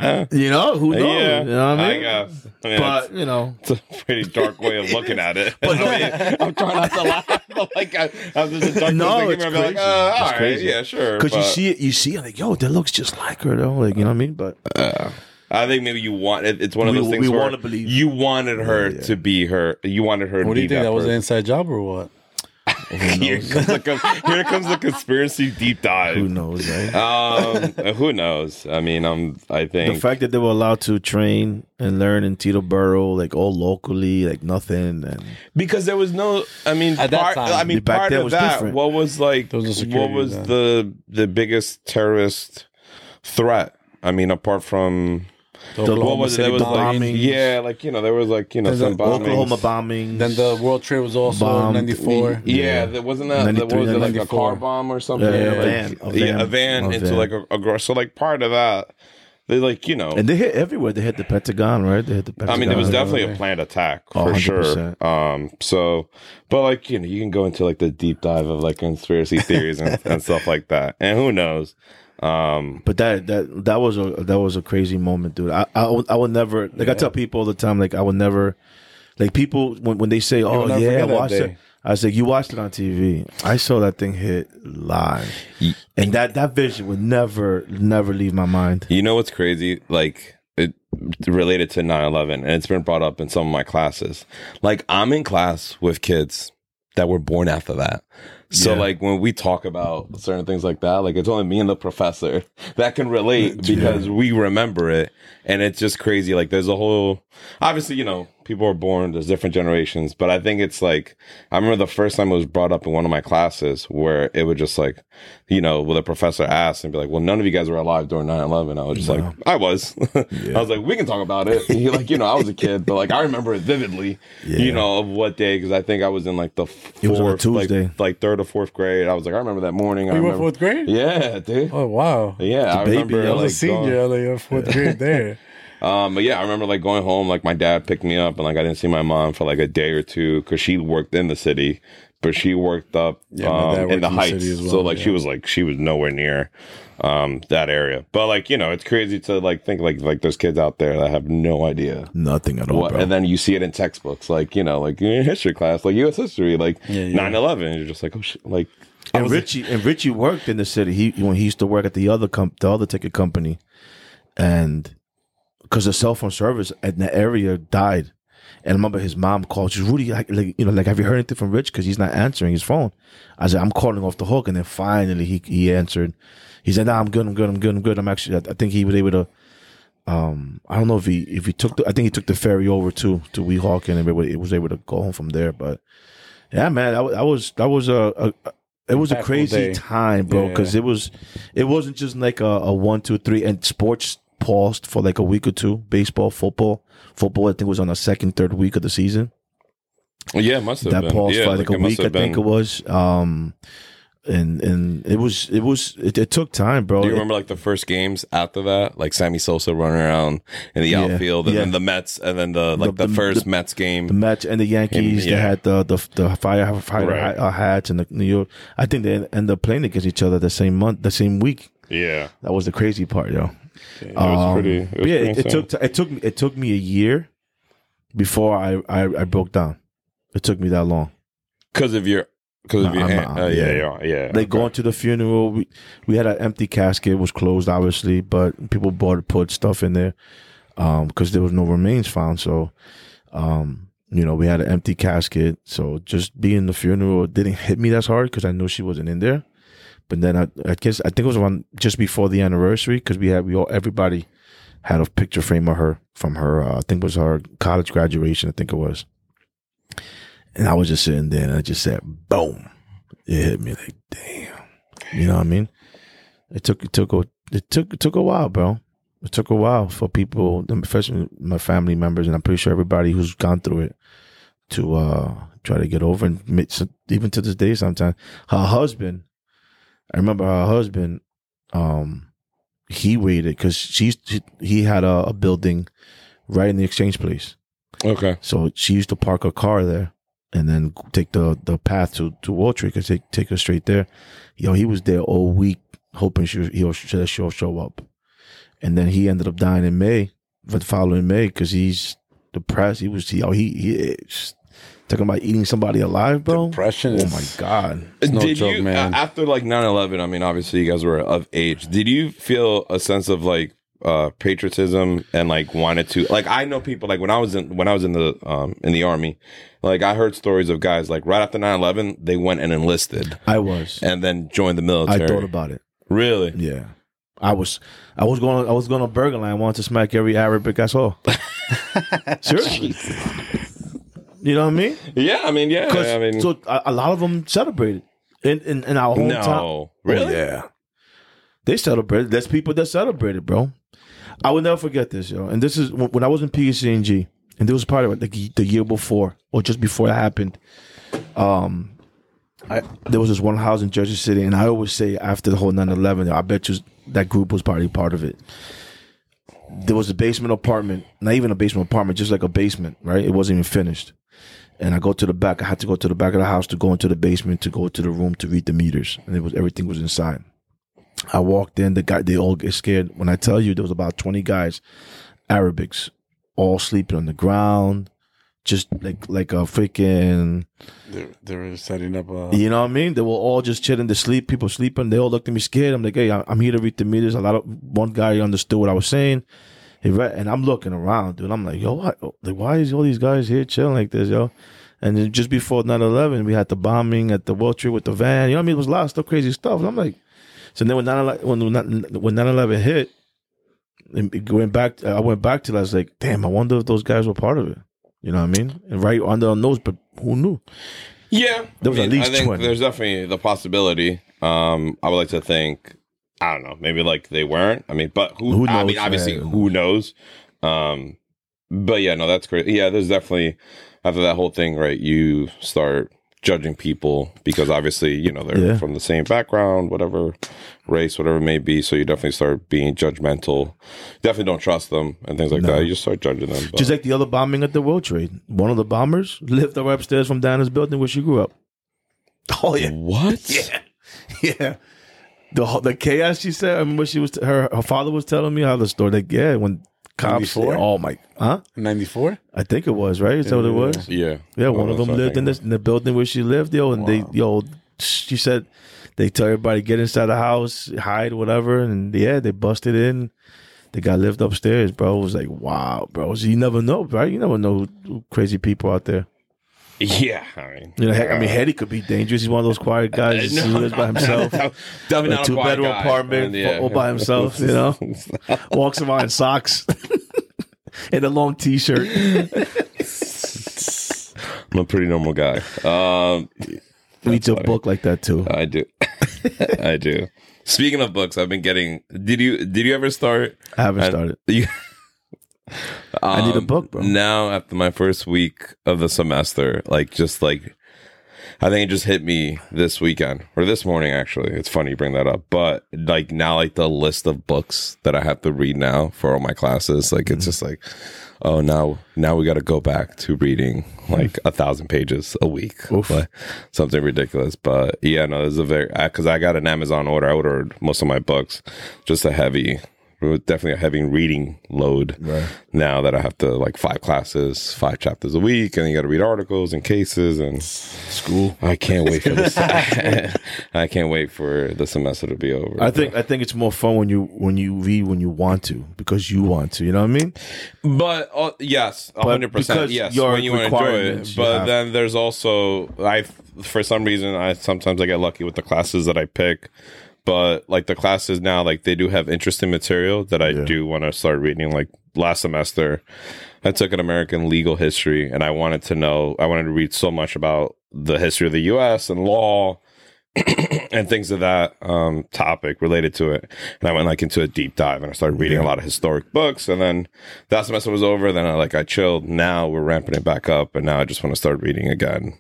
you know who knows yeah, you know what i mean guess. I mean, but you know it's, it's a pretty dark way of looking at it. I mean, I'm trying not to laugh, but like I, I'm just a dark No, no, it's thinking, I'm like, crazy. uh, It's all right, crazy. yeah, sure. because you see it you see it like yo that looks just like her though like you know what i mean but uh, I think maybe you want it, it's one of We- those things we where wanna believe. you wanted her Yeah, yeah. to be her. You wanted her. to What do you be think? That was an inside job or what? here, comes the, here comes the conspiracy deep dive. who knows right um, who knows? I mean, I'm. I think the fact that they were allowed to train and learn in Teterboro, like all locally, like nothing, and because there was no. I mean, At that time. I mean, Back part then of was that. different. What was like? Was a what was then. the the biggest terrorist threat? I mean, apart from The what Oklahoma was it? City There was like, yeah, like you know, there was like you know There's some a bombings. Oklahoma bombing. Then the World Trade was also Bombed. in '94. Yeah, there wasn't that. That 93, was it like a 94. car bomb or something? Yeah, like, a van, a yeah, a van, van a into van. like a, a gro- so like part of that. They like you know. and they hit everywhere. They hit the Pentagon, right? They hit the I Pentagon. mean, it was definitely a planned attack for sure. 100%. Um, so, but like you know, you can go into like the deep dive of like conspiracy theories and, and stuff like that, and who knows? Um, But that that that was a that was a crazy moment, dude. I I would, I would never like I tell people all the time like I would never like people when when they say oh will never yeah forget that watch it. I said you watched it on TV. I saw that thing hit live, and that that vision would never never leave my mind. You know what's crazy? Like it related to 9/11 and it's been brought up in some of my classes. Like I'm in class with kids that were born after that. So Yeah. like when we talk about certain things like that, like it's only me and the professor that can relate because we remember it and it's just crazy like there's a whole obviously, you know, people are born there's different generations, but I think it's like I remember the first time it was brought up in one of my classes where it would just like, you know, well the professor asked and be like, "Well, none of you guys were alive during 9/11." I was just like, "I was." I was like, "We can talk about it." He, like, you know, I was a kid, but like I remember it vividly. Yeah. You know, of what day cuz I think I was in like the It was on a fourth, Tuesday. like, like third or fourth grade. I was like, I remember that morning. Oh, you were remember, fourth grade? Yeah, dude. Oh wow! Yeah, I baby. remember. I I was like, a senior, like in fourth grade there. Going, um, but yeah, I remember like going home. Like my dad picked me up, and like I didn't see my mom for like a day or two because she worked in the city, but she worked up Yeah, um, worked in the in heights. city as well, so like she was like she was nowhere near um that area. But like you know, it's crazy to like think like like there's kids out there that have no idea. Nothing at all, What, bro. and then you see it in textbooks, like you know, like in history class, like U.S. history, like Yeah, yeah. 9/11. You're just like, oh shit, like and Richie and Richie worked in the city. He when he used to work at the other comp, the other ticket company, and because the cell phone service in the area died, and I remember his mom called. She's Rudy, like, like you know, like have you heard anything from Rich? Because he's not answering his phone. I said I'm calling off the hook, and then finally he he answered. He said, "Nah, I'm good. I'm good. I'm good. I'm good. I'm actually. I, I think he was able to." Um, I don't know if he if he took the. I think he took the ferry over to to Weehawken and it was able to go home from there. But yeah, man, that, that was that was a, a it was a crazy day. time, bro. Yeah. Because it was it wasn't just like a, a one, two, three, and sports paused for like a week or two. Baseball, football, football. I think was on the second, third week of the season. yeah, it must have that been. paused yeah, for like, a week. I think it was. Um, and and it was it was it, it took time, bro. Do you remember like the first games after that, like Sammy Sosa running around in the Yeah, outfield, and yeah. then the Mets, and then the like The- the, the- first the- Mets game. the Mets and the Yankees. They yeah. had the the the fire fire Right. uh, hats and the New York. I think they ended up playing against each other the same month, the same week. yeah, That was the crazy part, yo. It was Um, pretty. It was yeah, pretty it, it took it took me it took me a year before I I, I broke down. It took me that long. because of your because of your I'm not- Uh, yeah, yeah. yeah, yeah. Like okay. going to the funeral, we we had an empty casket. It was closed, obviously, but people bought put stuff in there um because there was no remains found. So, um, you know, we had an empty casket. So just being the funeral didn't hit me as hard because I knew she wasn't in there. But then I, I guess I think it was around just before the anniversary because we had we all everybody had a picture frame of her from her. Uh, I think it was her college graduation. I think it was. And I was just sitting there, and I just said, "Boom!" It hit me like, "Damn." You know what I mean? It took it took a it took it took a while, bro. It took a while for people, especially my family members, and I'm pretty sure everybody who's gone through it, to uh try to get over. And even to this day, sometimes her husband, I remember her husband, um, he waited because she's she, he had a, a building right in the exchange place. Okay, So she used to park her car there and then take the, the path to, to Wall Street and take, take her straight there. Yo, he was there all week hoping she, he'll, she'll she'll show up. And then he ended up dying in May, the following May, because he's depressed. He was, yo, he, he talking about eating somebody alive, bro. Depression Oh is- my God. It's no did joke, you man. after like 9-11, I mean, obviously you guys were of age. Did you feel a sense of like uh patriotism and like wanted to like I know people like when I was in when I was in the um in the army, like I heard stories of guys like right after 9-11, they went and enlisted I was. and then joined the military. I thought about it. really? Yeah. I was I was going I was going to Burgerland. I wanted to smack every Arabic I saw. Seriously. You know what I mean? Yeah, I mean, yeah. I mean, so a, a lot of them celebrated in in, in our hometown. no, really? Oh, yeah, they celebrated. There's people that celebrated, bro. I will never forget this, yo. And this is when I was in PSE&G, and this was part of it, like the year before or just before that happened. Um, I there was this one house in Jersey City, and I always say after the whole 9-11, I bet you that group was probably part of it. There was a basement apartment, not even a basement apartment, just like a basement, right? It wasn't even finished. And I go to the back. I had to go to the back of the house to go into the basement to go to the room to read the meters, and it was everything was inside. I walked in. The guy, they all get scared. When I tell you, there was about twenty guys, Arabics, all sleeping on the ground, just like like a freaking. They, they were setting up a. You know what I mean? They were all just chilling to sleep. People sleeping. They all looked at me scared. I'm like, hey, I'm here to read the meters. A lot of one guy understood what I was saying. And I'm looking around, dude. I'm like, yo, why, like, why is all these guys here chilling like this, yo? And then just before 9-11, we had the bombing at the World Trade with the van. You know what I mean? It was a lot of stuff, crazy stuff. And I'm like, so then when 9-11, when, when 9-11 hit, it went back, I went back to that. I was like, damn, I wonder if those guys were part of it. You know what I mean? And right under our nose, but who knew? Yeah, There was I at least I think 20. there's definitely the possibility. Um, I would like to think. I don't know. Maybe like they weren't. I mean, but who? Who I mean, obviously, man? who knows? Um, but yeah, no, that's great. Yeah, there's definitely after that whole thing, right? You start judging people because obviously, you know, they're Yeah. from the same background, whatever race, whatever it may be. So you definitely start being judgmental. Definitely don't trust them and things like No. that. You just start judging them. but- Just like the other bombing at the World Trade. One of the bombers lived up upstairs from Diana's building where she grew up. Oh yeah, what? yeah, yeah. The the chaos she said. I remember she was her her father was telling me how the story. Like yeah, when cops. 94? Oh my, huh? 94? I think it was right. Is that what it was? Yeah. Yeah, one of them what lived in this in the building where she lived, yo, and they yo, she said they tell everybody get inside the house, hide, whatever, and yeah, they busted in. They got lived upstairs, bro. It was like, wow, bro. So you never know, right? You never know who crazy people out there. Yeah, I mean, You know, I mean, Hedy could be dangerous. He's one of those quiet guys. Uh, no, lives by himself. Definitely A two bedroom apartment man, all by himself, you know? Walks around in socks and a long t-shirt. I'm a pretty normal guy. Um, Reads a book like that too. I do, I do. Speaking of books, I've been getting. Did you did you ever start? I haven't started. You, I need a Um, book, bro. Now, after my first week of the semester, like just like, I think it just hit me this weekend or this morning. Actually, it's funny you bring that up, but like now, like the list of books that I have to read now for all my classes, like Mm-hmm. it's just like, oh, now now we got to go back to reading like a thousand pages a week, like something ridiculous. But yeah, no, this is a very because I got an Amazon order. I ordered most of my books, just a heavy. Definitely a heavy reading load Right. now that I have to like five classes, five chapters a week, and you got to read articles and cases and School. I can't wait for this. I can't wait for the semester to be over. I think I think it's more fun when you when you read when you want to because you want to. You know what I mean? but uh, yes, hundred percent. Yes, when you want to enjoy it. But then there's also I, for some reason, I sometimes I get lucky with the classes that I pick. But like the classes now, like they do have interesting material that I Yeah. do want to start reading. Like last semester, I took an American legal history, and I wanted to know. I wanted to read so much about the history of the U.S. and law. and things of that um, topic related to it. And I went like into a deep dive and I started reading a lot of historic books. And then that semester was over. Then I like I chilled. Now we're ramping it back up, and now I just want to start reading again.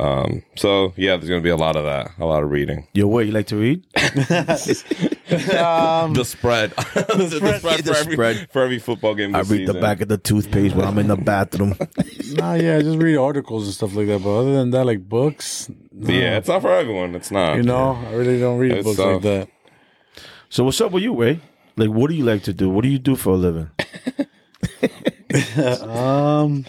Um, so yeah, there's gonna be a lot of that, a lot of reading. Yo, what you like to read? um, The spread, the, spread. for, The every, spread. for every football game. I This read the back of the toothpaste when I'm in the bathroom. nah, yeah, just read articles and stuff like that. But other than that, like books, no. Yeah, it's not for everyone. It's not. you know, I really don't read It's books tough. like that. so what's up with you, Ray? Like, what do you like to do? What do you do for a living? Um,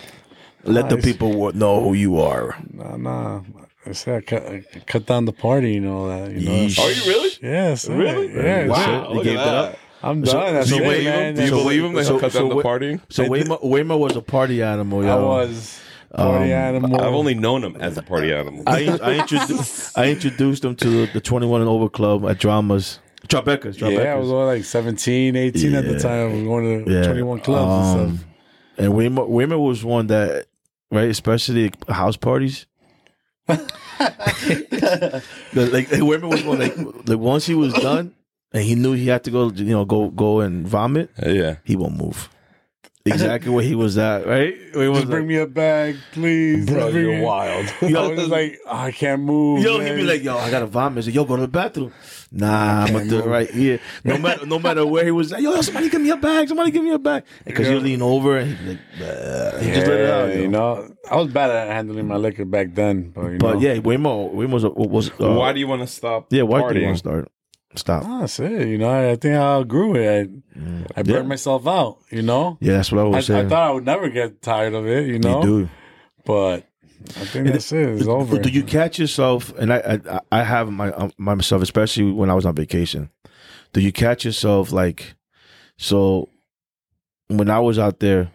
Let the people know who you are. nah, nah. I said I cut, I cut down the party and all that. You know. Yeesh. Are you really? Yes. Really? Yeah. Wow. so- You gave at that up? I'm So- done. That's so it, wait, man. Do you So- believe him? They so- cut so down the party. So Weimar, Weimar was a party animal, yo. I was party Um, animal. I've only known him as a party animal. I, I introduced I introduced them to the, the 21 and over club at Dramas. Tribeca's, Tribeca's. yeah, I was going like 17, 18 at the time. I was going to Yeah. 21 clubs and Um, stuff. And Weimar, Weimar was one that, right, especially house parties. The- like Weimar was going like, like once he was done, and he knew he had to go, you know, go go and vomit, uh, Yeah. he won't move. Exactly where he was at, right? Where he was Just bring like- me a bag, please. Bro, Just bring you're me- wild. I was like, oh, I can't move. Yo, man. he'd be like, "Yo, I gotta vomit." He's like, "Yo, go to the bathroom." Nah, I'm gonna do it right here. No matter, no matter where he was, at, yo, somebody give me a bag. Somebody give me a bag. Because you lean over and he'd be like, yeah, just let it out. yo. you know, I was bad at handling my liquor back then, but you But know, yeah, Weimar, Weimar was, was uh, why do you want to stop? yeah, why do you want to start? Stop. Ah, that's it. You know, I think I outgrew it. I, I burned Yeah. myself out. You know, Yeah, that's what I I, I was saying. I thought I would never get tired of it. You know, you do. but I think that's it. It's over. Do you catch yourself? And I, I, I have my um, myself, especially when I was on vacation. Do you catch yourself like? So, when I was out there,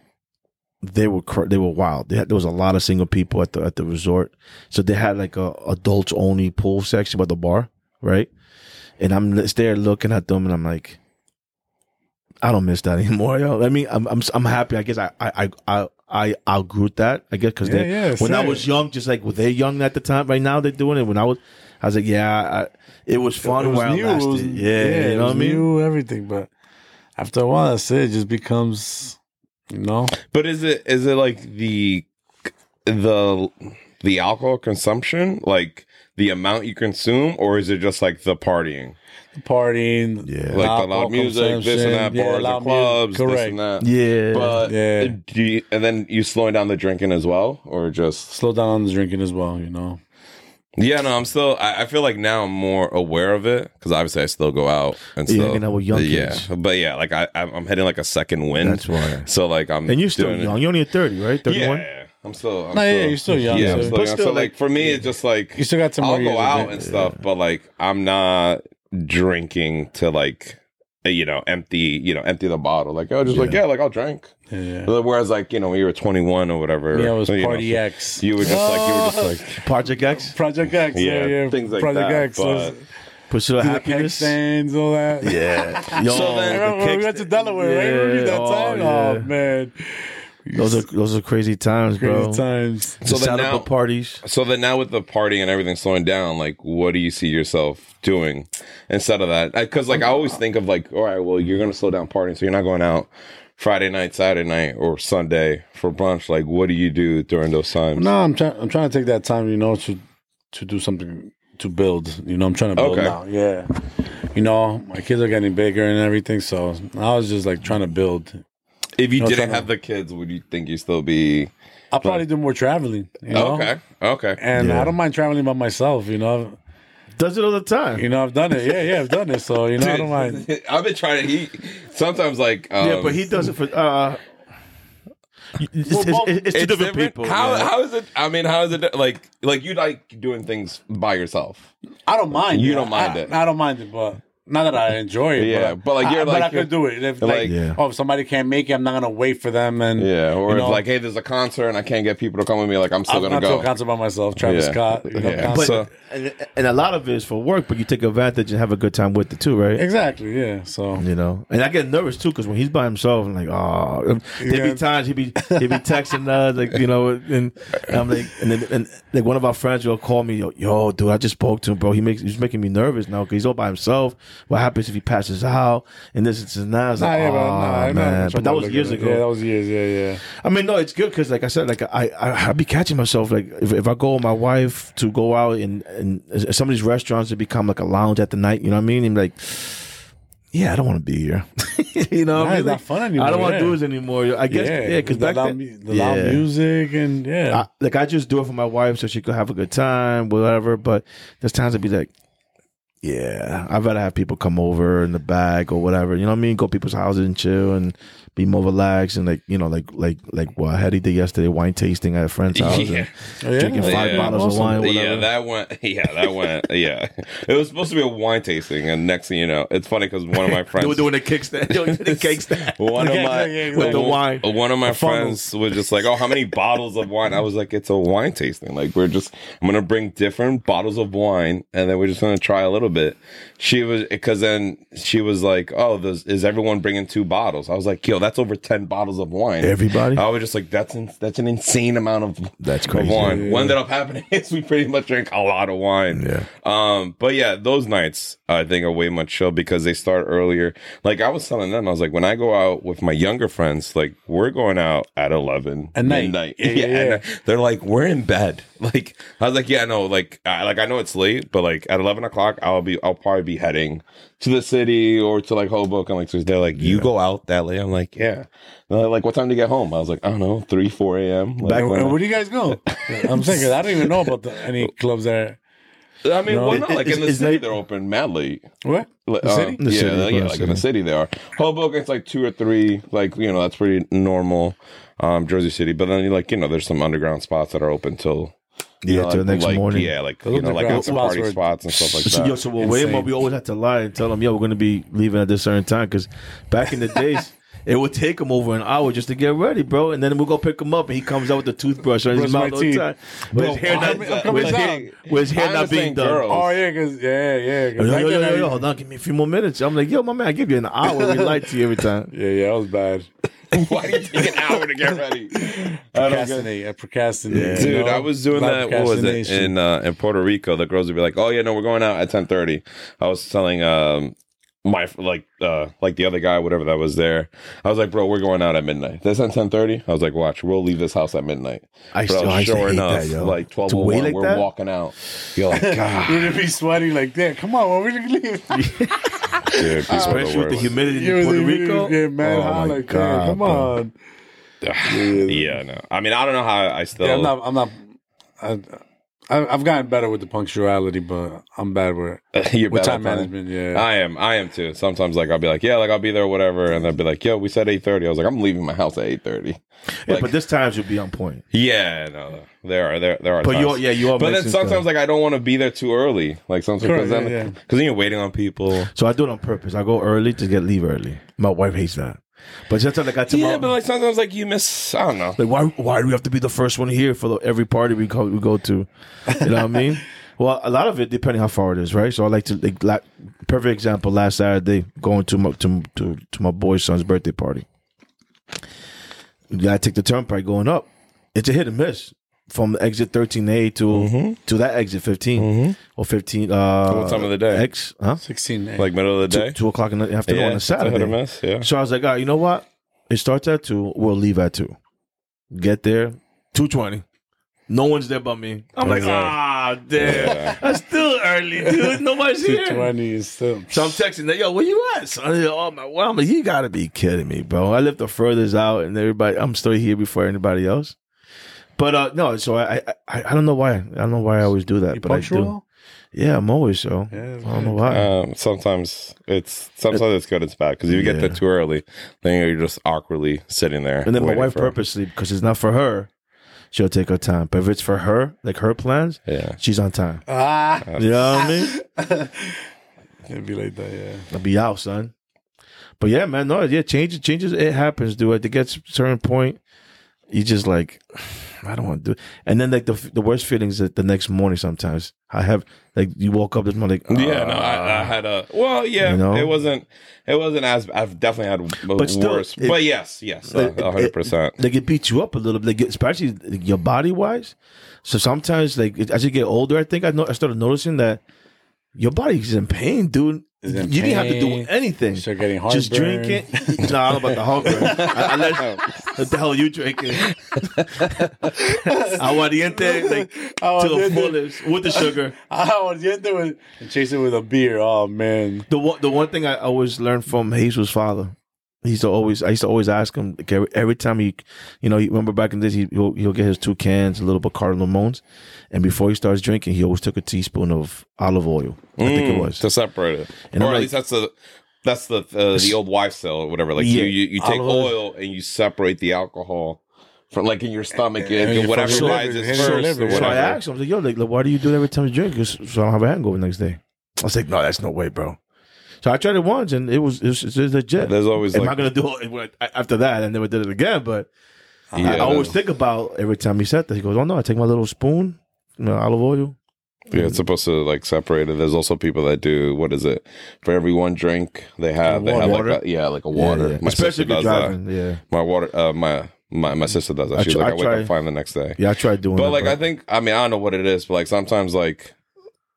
they were cr- they were wild. They had, there was a lot of single people at the at the resort, so they had like a adults only pool section by the bar, right? And I'm just there looking at them, and I'm like, I don't miss that anymore, yo. I mean, I'm I'm I'm happy. I guess I I I I outgrew that. I guess because Yeah, yeah, when I was young, just like were they young at the time? Right now they're doing it. When I was, I was like, yeah, I, it was fun it was while new. It lasted. was, yeah, you it know what I mean. New, everything, but after a while, that's it. It just becomes, you know, But is it is it like the the the alcohol consumption, like the amount you consume, or is it just like the partying, The partying, Yeah. like the alcohol loud music, this and that, consumption, yeah, bars loud and clubs, music, this correct. and that? Yeah, But Yeah. do you, and then you slowing down the drinking as well, or just Slow down on the drinking as well. You know, yeah? No, I'm still. I, I feel like now I'm more aware of it because obviously I still go out and Yeah, still hanging out with young yeah. kids. But yeah, like I I'm I'm hitting like a second wind. that's why. So like I'm And you're still doing it- young. You're only at thirty, right? Thirty-one. Yeah, I'm still. I'm No, yeah, you're still young, Yeah, I'm still But young. still, so like like- for me, it's just like you still got some I'll go out drink. and stuff, but like I'm not drinking to like eh, you know empty you know empty the bottle. Like oh, just like Yeah. yeah, like I'll drink. Yeah, Whereas like you know when you were 21 or whatever, yeah, it was you know, Party so X. You were just like you were just like Project X, Project X. Yeah, Yeah, yeah, things like Project that, X. but- was- Pursuit of do the keg Happiness. stands, all that. Yeah. Yo, So then- the remember we went to stand- Delaware, right? Remember that oh, time? yeah. Oh man, Those are those are crazy times, crazy bro. times. So So then now- the parties. So then now with the party and everything slowing down, like what do you see yourself doing instead of that? Because like I always think of like, all right, well you're gonna slow down partying, so you're not going out Friday night, Saturday night, or Sunday for brunch. Like what do you do during those times? No, I'm trying. I'm trying to take that time, you know, to to do something to build. You know, I'm trying to build Okay. now. Yeah, you know, my kids are getting bigger and everything, so I was just like trying to build. If you No, didn't have the kids, would you think you still be I'll probably do more traveling. You know? okay? Okay. And Yeah. I don't mind traveling by myself. You know, Does it all the time. you know, I've done it. Yeah, yeah, I've done it. So you know, I don't mind. I've been trying to. He sometimes like um, yeah, but he does it for. uh It's, Well, it's, both- it's, it's It's different, different. people. How man. how is it? I mean, how is it like? Like you like doing things by yourself? I don't mind. You it. don't mind I, it. I don't mind it, but not that I enjoy it. Yeah, but, like, I- you're but like- I could do it. If like- like, Yeah. oh, if somebody can't make it, I'm not gonna wait for them. And Yeah, or you if like, hey, there's a concert and I can't get people to come with me, like I'm still I'm gonna gonna to go. a concert by myself. Travis Yeah. Scott, you know, Yeah. concert. But So- and, and a lot of it is for work, but you take advantage and have a good time with it too, right? exactly. Yeah. So You know, and I get nervous too because when he's by himself, I'm like, oh, there Yeah. be times he be he be texting us like you know, and I'm like, and then and like one of our friends will call me, yo, yo, dude, I just spoke to him, bro. He makes he's making me nervous now because he's all by himself. What happens if he passes out? And this is and that. I was Nah, like, yeah, oh nah, I man, but that was years ago. Yeah, that was years. Yeah, yeah. I mean, no, it's good because, like I said, like I, I, I be catching myself, like if, if I go with my wife to go out and and some of these restaurants, it become like a lounge at the night. You know what I mean? And like, yeah, I don't want to be here. you know, what Nah, I mean? Like, fun anymore, I don't want to do this anymore. I guess, yeah, because the back loud, then, the loud yeah. music and yeah. I, like I just do it for my wife so she could have a good time, whatever. But there's times to be like, yeah, I'd rather have people come over in the back or whatever. You know what I mean? Go people's houses and chill and be more relaxed and like you know like like like what Hedy did yesterday, wine tasting at a friend's house. Yeah. And, Oh, yeah? drinking oh, five Yeah. bottles of wine. Whatever. Yeah, that went. Yeah, that went. Yeah, it was supposed to be a wine tasting, and next thing you know, it's funny because one of my friends they were doing the kickstand, doing the kickstand. One of my yeah, yeah, with the wine. One of my friends was just like, "Oh, how many bottles of wine?" I was like, "It's a wine tasting. Like, we're just I'm gonna bring different bottles of wine, and then we're just gonna try a little bit." She was because then she was like, "Oh, does, is everyone bringing two bottles?" I was like, "Yo, that's over ten bottles of wine. Everybody? I was just like, that's in, that's an insane amount of That's of crazy. wine. Yeah. What ended up happening is we pretty much drank a lot of wine. Yeah. Um, but yeah, those nights I think are way much chill because they start earlier. Like I was telling them, I was like, when I go out with my younger friends, like we're going out at eleven At night. midnight. Yeah, yeah, and they're like, we're in bed. Like I was like, yeah, no, like, I, like I know it's late, but like at eleven o'clock, I'll be, I'll probably be heading to the city or to like Hoboken. Like, so they're like, you go out that late? I'm like, yeah. And like, what time do you get home? I was like, I don't know, three, four a.m. Like, And when where do you guys go? I'm saying 'cause I don't even know about the, any clubs there. I mean, No. well, not like Is- in the city, they- they're open mad late. What? Like, The uh, city? The yeah, city, yeah, yeah, like in the city. city they are. Hoboken's like two or three, like you know that's pretty normal. Um, Jersey City, but then you like you know there's some underground spots that are open till you Yeah, know, till like, the next like, morning. Yeah, like you know, like underground after spots party were- spots and stuff like that. yo, so well, way Insane. more, we always had to lie and tell them, yo, we're going to be leaving at this certain time. Because back in the days, it would take him over an hour just to get ready, bro. And then we'll go pick him up, and he comes out with the toothbrush on his mouth all the time. With his hair not, coming- with his hair, with his hair not being done. girls. Oh yeah, cause yeah, yeah. Yo, 'cause yo, back yo, then yo, yo, hold on, give me a few more minutes. I'm like, yo, my man, I give you an hour. We lie to you every time. Yeah, yeah, that was bad. Why do you take an hour to get ready? I Procrastinate. I procrastinate. Yeah. you Dude, know? I was doing A that. What was it in uh, in Puerto Rico? The girls would be like, "Oh yeah, no, we're going out at ten 30. I was telling um my like uh like the other guy, whatever that was there. I was like, "Bro, we're going out at midnight." That's at ten thirty. I was like, "Watch, we'll leave this house at midnight." I Bro, still, I sure hate enough, that, yo. like twelve To oh one, like we're that? walking out. You're like, God, We're gonna be sweating like that. Come on, when we gonna leave? dude, people Especially the with the humidity You in Puerto really Rico. Get mad Oh, my like God. Come bro. on. yeah, no. I mean, I don't know how I still. Yeah, I'm not. I'm not. I, I, I've gotten better with the punctuality, but I'm bad with You're with bad time at management. Yeah. I am. I am too. Sometimes, like, I'll be like, yeah, like, I'll be there, or whatever. And they'll be like, yo, we said 8.30. I was like, I'm leaving my house at 8.30. Yeah, Like- but this time should be on point. Yeah, no, there are, there, there are But you, yeah, you are. But then sometimes, stuff. like, I don't want to be there too early. Like, sometimes, because Correct, then, yeah, yeah. because then you're waiting on people. so I do it on purpose. I go early to get leave early. My wife hates that. But sometimes I got to my, Yeah, but like, sometimes, like, you miss, I don't know. Like why why do we have to be the first one here for the, every party we go we go to? You know what I mean? Well, a lot of it depending how far it is, right? So I like to like, la perfect example. Last Saturday, going to my to to, to my boy's son's birthday party. You gotta take the turnpike going up. It's a hit and miss from exit 13A to to that exit 15 or 15. Uh, What time of the day? X, huh? Sixteen. Like, middle of the day. two o'clock in the afternoon yeah, on a it's a hit Saturday. Yeah. So I was like, all right, you know what? It starts at two. We'll leave at two. Get there, two twenty. No one's there but me. I'm like, ah, damn. Yeah. That's still early, dude. Nobody's Two here. twenty is still. So I'm texting that, yo, where you at? Son? Oh my, well, I'm like, you gotta be kidding me, bro. I live the furthest out, and everybody, I'm still here before anybody else. But uh no, so I, I I I don't know why. I don't know why I always do that, You but I do. punctual? Yeah, I'm always so. Yeah, I don't know why. Um, sometimes it's sometimes it's good, it's bad because if you get Yeah. there too early, then you're just awkwardly sitting there. And then my wife purposely, because it's not for her, she'll take her time. But if it's for her, like her plans, Yeah. she's on time. Ah. You know what I mean? It'd be like that. Yeah. I'll be out, son. But yeah, man, no, yeah, changes, changes, it happens, dude. It gets a certain point, you just like, I don't want to do it. And then like the the worst feelings that the next morning sometimes I have like you woke up this morning like Yeah, no, I, I "Ah." had a well, yeah, You know? it wasn't, it wasn't as I've definitely had But still, worse, it- but yes, yes, a hundred percent. like it beats you up a little bit, like, especially your body wise. So sometimes, like as you get older, I think I know I started noticing that your body's in pain, dude. Is in you didn't have to do anything. You start getting heartburn. Just drinking. no, I don't know about the heartburn. I, I let, what the hell are you drinking? Aguardiente, like to the Aguardiente. fullest with the sugar. I was yet there with and chase it with a beer. Oh man. The one, the one thing I always learned from Hazel's father, he used to always, I used to always ask him like, every, every time he, you know, he remember back in this, he, he'll, he'll get his two cans, a little Bacardi Cardinal Mones, and before he starts drinking, he always took a teaspoon of olive oil. I think it Mm, was. to separate it, And or I'm at like- least that's the that's the uh, the old wife cell or whatever. Like Yeah, you, you, you take oil. oil and you separate the alcohol from like in your stomach And and, your whatever fucking rises liver, first your or liver. whatever. So I asked him, I was like, yo, like, like, why do you do that every time you drink? 'Cause- So I don't have a hangover the next day. I was like, no, that's no way, bro. So I tried it once and it was, it was, it was legit. There's always Am like I going to do it after that? I never did it again, but Yeah, I always think about every time he said that. He goes, "Oh no, I take my little spoon, you know, olive oil, Yeah, it's supposed to like separate it. There's also people that do what is it? For every one drink they have, they have Water? like a, yeah, like a water. yeah. My especially sister if you're does that. driving. Yeah, My water, uh, my my my sister does that. I She's try- like, I I wake try- up fine the next day. yeah. I tried doing it. But that. like, I think, I mean, I don't know what it is, but like sometimes, like,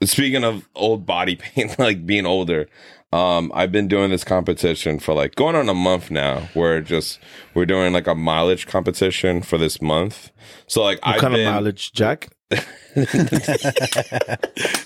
speaking of old body pain, like being older, um, I've been doing this competition for like going on a month now, where just we're doing like a mileage competition for this month. So like, what I've kind been of mileage, Jack?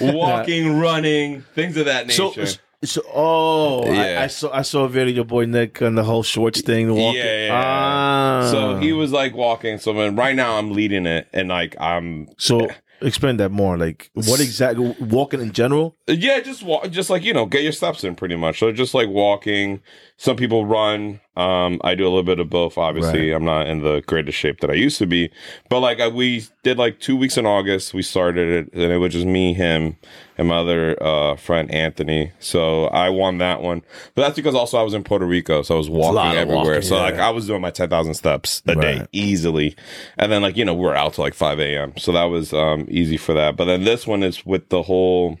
walking, running, things of that nature. so oh, Yeah. I, I saw I saw a video of your boy Nick and the whole shorts thing. Walking. Yeah, yeah. Ah. so he was like walking. So then right now I'm leading it, and like I'm So explain that more. Like what exactly walking in general? Yeah, just walk, just like you know, get your steps in, pretty much. So just like walking. Some people run. Um, I do a little bit of both. Obviously, I'm not in the greatest shape that I used to be, but like I, we did like two weeks in August. We started it, and it was just me, him, and my other uh, friend Anthony. So I won that one, but that's because also I was in Puerto Rico, so I was walking everywhere. walking, so yeah. like I was doing my ten thousand steps a day easily, and then like you know we we're out till like five a.m. So that was um, easy for that. But then this one is with the whole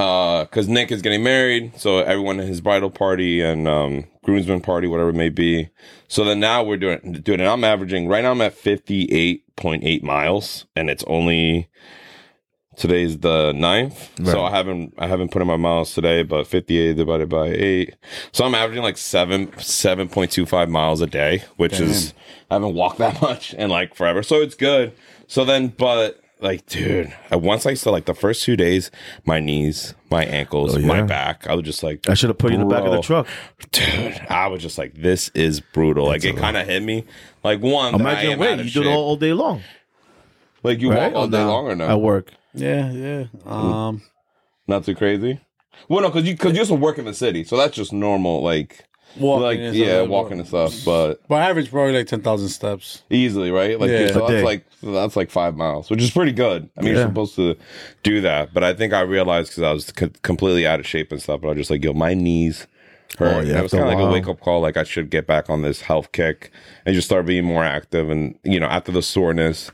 because Nick is getting married, so everyone in his bridal party and um, groomsmen party, whatever it may be. So then now we're doing doing it. I'm averaging right now. I'm at 58.8 miles, and it's only today's the 9th. So I haven't I haven't put in my miles today, but 58 divided by eight. So I'm averaging like seven 7.25 miles a day, which is I haven't walked that much in like forever. So it's good. So then, but like, dude, I- once I saw like the first two days, my knees, my ankles, Oh, my back, I was just like, I should have put you in the back of the truck. dude, I was just like, this is brutal. like it kind of hit me. Like one, that I Imagine am wait, out of you do it all, all day long. like you right? walk all day no? long or no? At work. Yeah, yeah. Um, Not too crazy. Well, no, because you because you also work in the city, so that's just normal. Like, walking like is a yeah, little walking and stuff, but But average probably like ten thousand steps. easily, right? Like, Yeah. so A day. that's like that's like five miles, which is pretty good. I mean, Yeah. you're supposed to do that, but I think I realized because I was co- completely out of shape and stuff. But I was just like, yo, my knees oh, hurt. Oh, yeah, and it was after a kind of like a while. wake up call. Like I should get back on this health kick and just start being more active. And you know, after the soreness,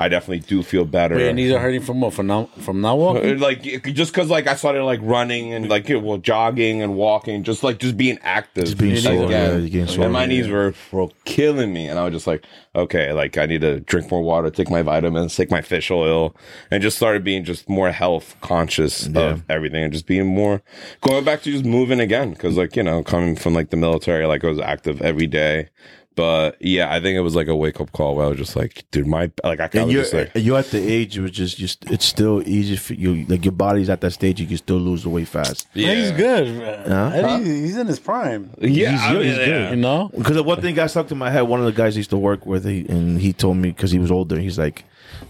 I definitely do feel better. But your knees are hurting from what? From now, from now walking. Uh, like just because like I started like running and like you know, well jogging and walking, just like just being active, Just being again. sore, yeah, you're getting sore, and my yeah. knees were, were killing me, and I was just like, okay, like I need to drink more water, take my vitamins, take my fish oil, and just started being just more health conscious of everything, and just being more going back to just moving again, because like you know coming from like the military, like I was active every day. But yeah, I think it was like a wake up call where I was just like, dude, my like I, I And was you're, just like, you're at the age it was just just it's still easy for you like your body's at that stage you can still lose the weight fast. Yeah. He's good. man. Huh? Eddie, He's in his prime. yeah, He's I good, mean, he's good. You know. Because the one thing got stuck to my head, one of the guys I used to work with, he, and he told me because he was older, he's like,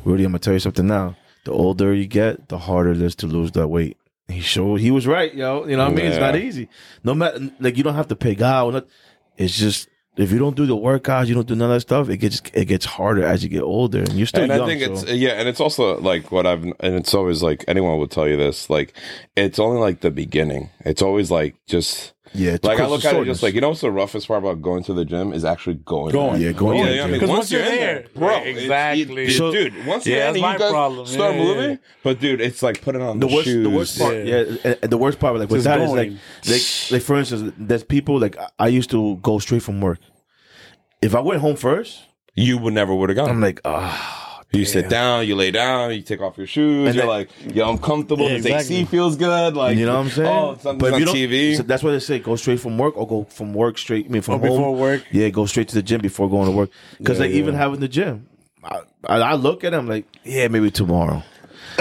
"Rudy, I'm gonna tell you something now. The older you get, the harder it is to lose that weight." He showed he was right, yo. You know what I mean? It's not easy. No matter like you don't have to pig out. not- It's just if you don't do the workouts, you don't do none of that stuff. It gets it gets harder as you get older, and you're still and young. I think so- it's yeah, and it's also like what I've and it's always like anyone would tell you this. Like it's only like the beginning. It's always like just yeah. it's like I look at it just like you know what's the roughest part about going to the gym is actually going. Going. Yeah, going oh, Yeah, to the yeah, I gym. mean, 'Cause once, once you're you're in there, there, bro, right, it's- exactly. you- So- dude. Once Yeah, you're in, that's you my guys problem. start Yeah, yeah, moving. yeah. But dude, it's like putting on the the, worst, shoes. the worst part, yeah, and- and eh, the worst part, like with that is like, like, like for instance, there's people like I- I used to go straight from work. If I went home first, You would never would have gone. I'm like, ah, you sit down, you lay down, you take off your shoes. And you're then- like, yo, I'm comfortable. Yeah, this exactly. AC feels good. Like, you know what I'm saying? Oh, something's if on TV. so that's what they say: go straight from work or go from work straight. I mean, from Or home before work. Yeah, go straight to the gym before going to work. Because Yeah, like even yeah. having the gym, I, I, I look at him like, yeah, maybe tomorrow.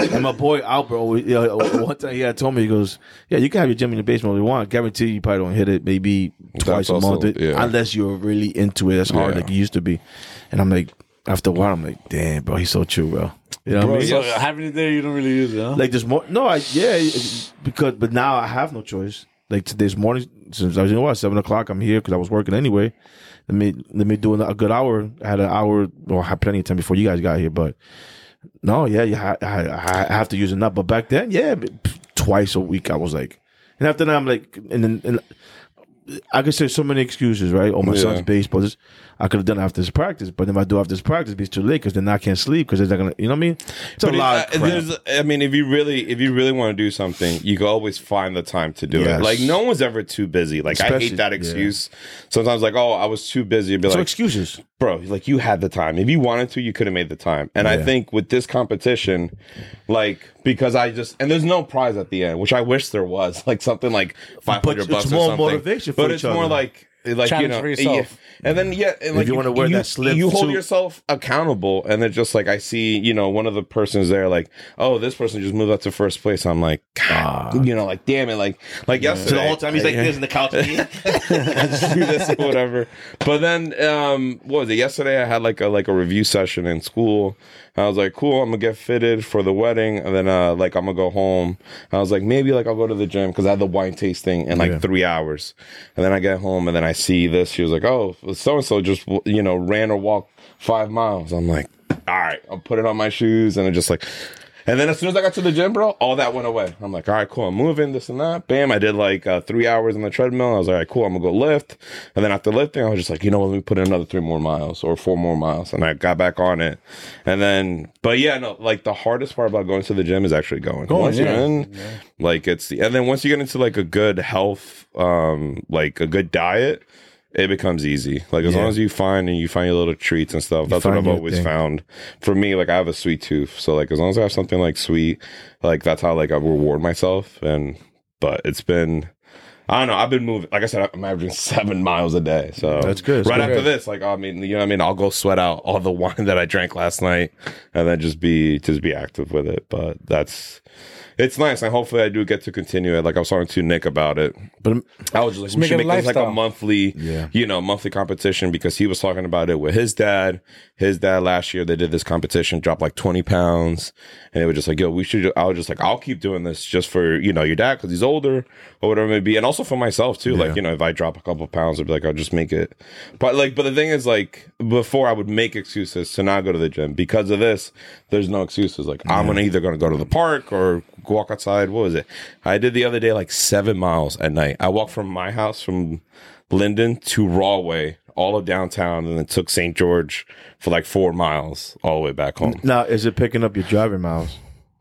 And my boy Albert, always, you uh, know, one time he had told me, he goes, "Yeah, you can have your gym in the basement if you want. guarantee you probably don't hit it maybe twice a also- month, yeah. unless you're really into it. That's hard, Yeah. like you used to be." And I'm like, after a while, I'm like, "Damn, bro, he's so true, bro." You know what I mean? So having it there, you don't really use it, huh? Like this morning, no, I yeah, because but now I have no choice. Like today's morning, since I was you know what seven o'clock, I'm here because I was working anyway. Let me let me do a good hour. I had an hour or I had plenty of time before you guys got here, but no, yeah, yeah, I, I, I have to use it now. But back then, yeah, twice a week I was like, and after that I'm like, and then and I could say so many excuses, right? Oh, my Yeah. son's baseball. This, I could have done after this practice, but if I do after this practice, it's too late because then I can't sleep because they're gonna, you know what I mean? It's a But lot it- of uh. I mean, if you really, if you really want to do something, you can always find the time to do Yes. it. Like no one's ever too busy. Like I hate that yeah. excuse. Sometimes, like, oh, I was too busy. Be So like, excuses. bro, like you had the time. If you wanted to, you could have made the time. And I think with this competition, like because I just and there's no prize at the end, which I wish there was, like something like five hundred it's bucks or more something. motivation for but it's more like. Like Challenge you know, for yourself. yeah. and then yeah, and like you wanna wear that slip you hold too. yourself accountable, and then just like I see, you know, one of the persons there, like, oh, this person just moved up to first place. I'm like, God, you know, like, damn it, like, like yesterday, So the whole time he's like this in the couch. just do this or whatever. But then, um, what was it? Yesterday, I had like a like a review session in school. I was like, cool, I'm gonna get fitted for the wedding, and then uh, like I'm gonna go home. I was like, maybe like I'll go to the gym because I had the wine tasting in like Yeah. three hours, and then I get home and then I see this. She was like, oh, so and so just you know ran or walked five miles. I'm like, all right, I'll put it on my shoes, and I just like. And then as soon as I got to the gym, bro, all that went away. I'm like, all right, cool. I'm moving, this and that. Bam. I did like uh, three hours on the treadmill. I was like, all right, cool. I'm going to go lift. And then after lifting, I was just like, you know what? Let me put in another three more miles or four more miles. And I got back on it. And then, but yeah, no, like the hardest part about going to the gym is actually going. Going, once yeah. you're in, like it's the, and then once you get into like a good health, um, like a good diet, it becomes easy. Like as Yeah. long as you find and you find your little treats and stuff. That's what I've always thing. found. For me, like I have a sweet tooth, so like as long as I have something like sweet, like that's how like I reward myself. And but it's been. I don't know. I've been moving. Like I said, I'm averaging seven miles a day. So That's good. That's right good. after this, like I mean, you know, what I mean, I'll go sweat out all the wine that I drank last night, and then just be just be active with it. But that's it's nice, and hopefully, I do get to continue it. Like I was talking to Nick about it. But I was just like, we make should it make this like a monthly, Yeah. you know, monthly competition because he was talking about it with his dad. His dad last year they did this competition, dropped like twenty pounds, and they were just like, "Yo, we should." I was just like, "I'll keep doing this just for you know your dad because he's older or whatever it may be, and also for myself too. Like you know, if I drop a couple pounds, I'd be like, I'll just make it. But like, but the thing is, like before, I would make excuses to not go to the gym because of this. There's no excuses. Like I'm gonna either gonna go to the park or walk outside. What was it? I did the other day like seven miles at night. I walked from my house from Linden to Rahway, all of downtown, and then took St. George for like four miles all the way back home. now, is it picking up your driving miles?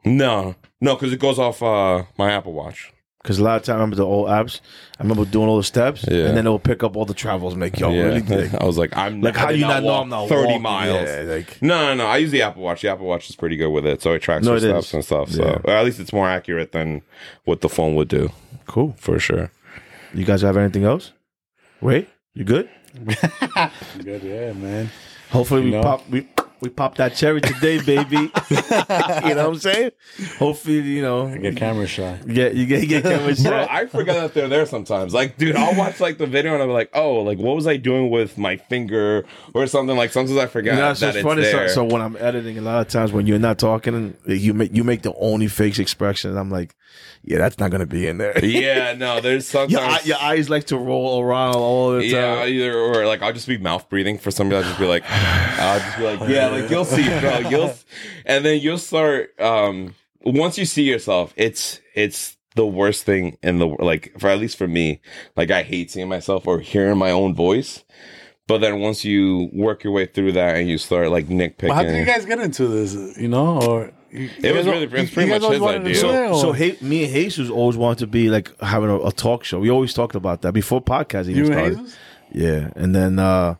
No, no, because it goes off uh, my Apple Watch. Because a lot of time, I remember the old apps. I remember doing all the steps, Yeah. and then it'll pick up all the travels. I'm like, yo, yeah, really? Like, I was like, I'm like, how do you not know I'm not thirty walking? miles? Yeah, like- no, no, no. I use the Apple Watch. The Apple Watch is pretty good with it, so it tracks No, your it steps is. and stuff. So Yeah. at least it's more accurate than what the phone would do Cool. for sure. You guys have anything else? Wait, you good? Good, yeah, man. Hopefully, we know? pop we we pop that cherry today, baby. you know what I'm saying? Hopefully, you know, Get camera shy. you get you get you get camera Bro, shot. I forget that they're there sometimes. Like, dude, I'll watch like the video and I'm like, oh, like what was I doing with my finger or something? Like sometimes I forget You know, it's that just it's funny. So, there. so when I'm editing, a lot of times when you're not talking, you make you make the only face expression. I'm like, yeah, that's not gonna be in there. yeah, no, there's sometimes. Your, eye, your eyes like to roll around all the time. yeah, either or like I'll just be mouth breathing for somebody. I'll just be like, I'll just be like, yeah, like you'll see, bro. You'll, and then you'll start. um Once you see yourself, it's it's the worst thing in the like for at least for me. Like I hate seeing myself or hearing my own voice. But then once you work your way through that and you start like nitpicking, But how did you guys get into this? You know, or you, you It was really- al- it was pretty much always his wanted idea. So, so or- hey, me and Jesus always wanted to be like having a, a talk show. We always talked about that before podcasting you even and started. Jesus? Yeah, and then uh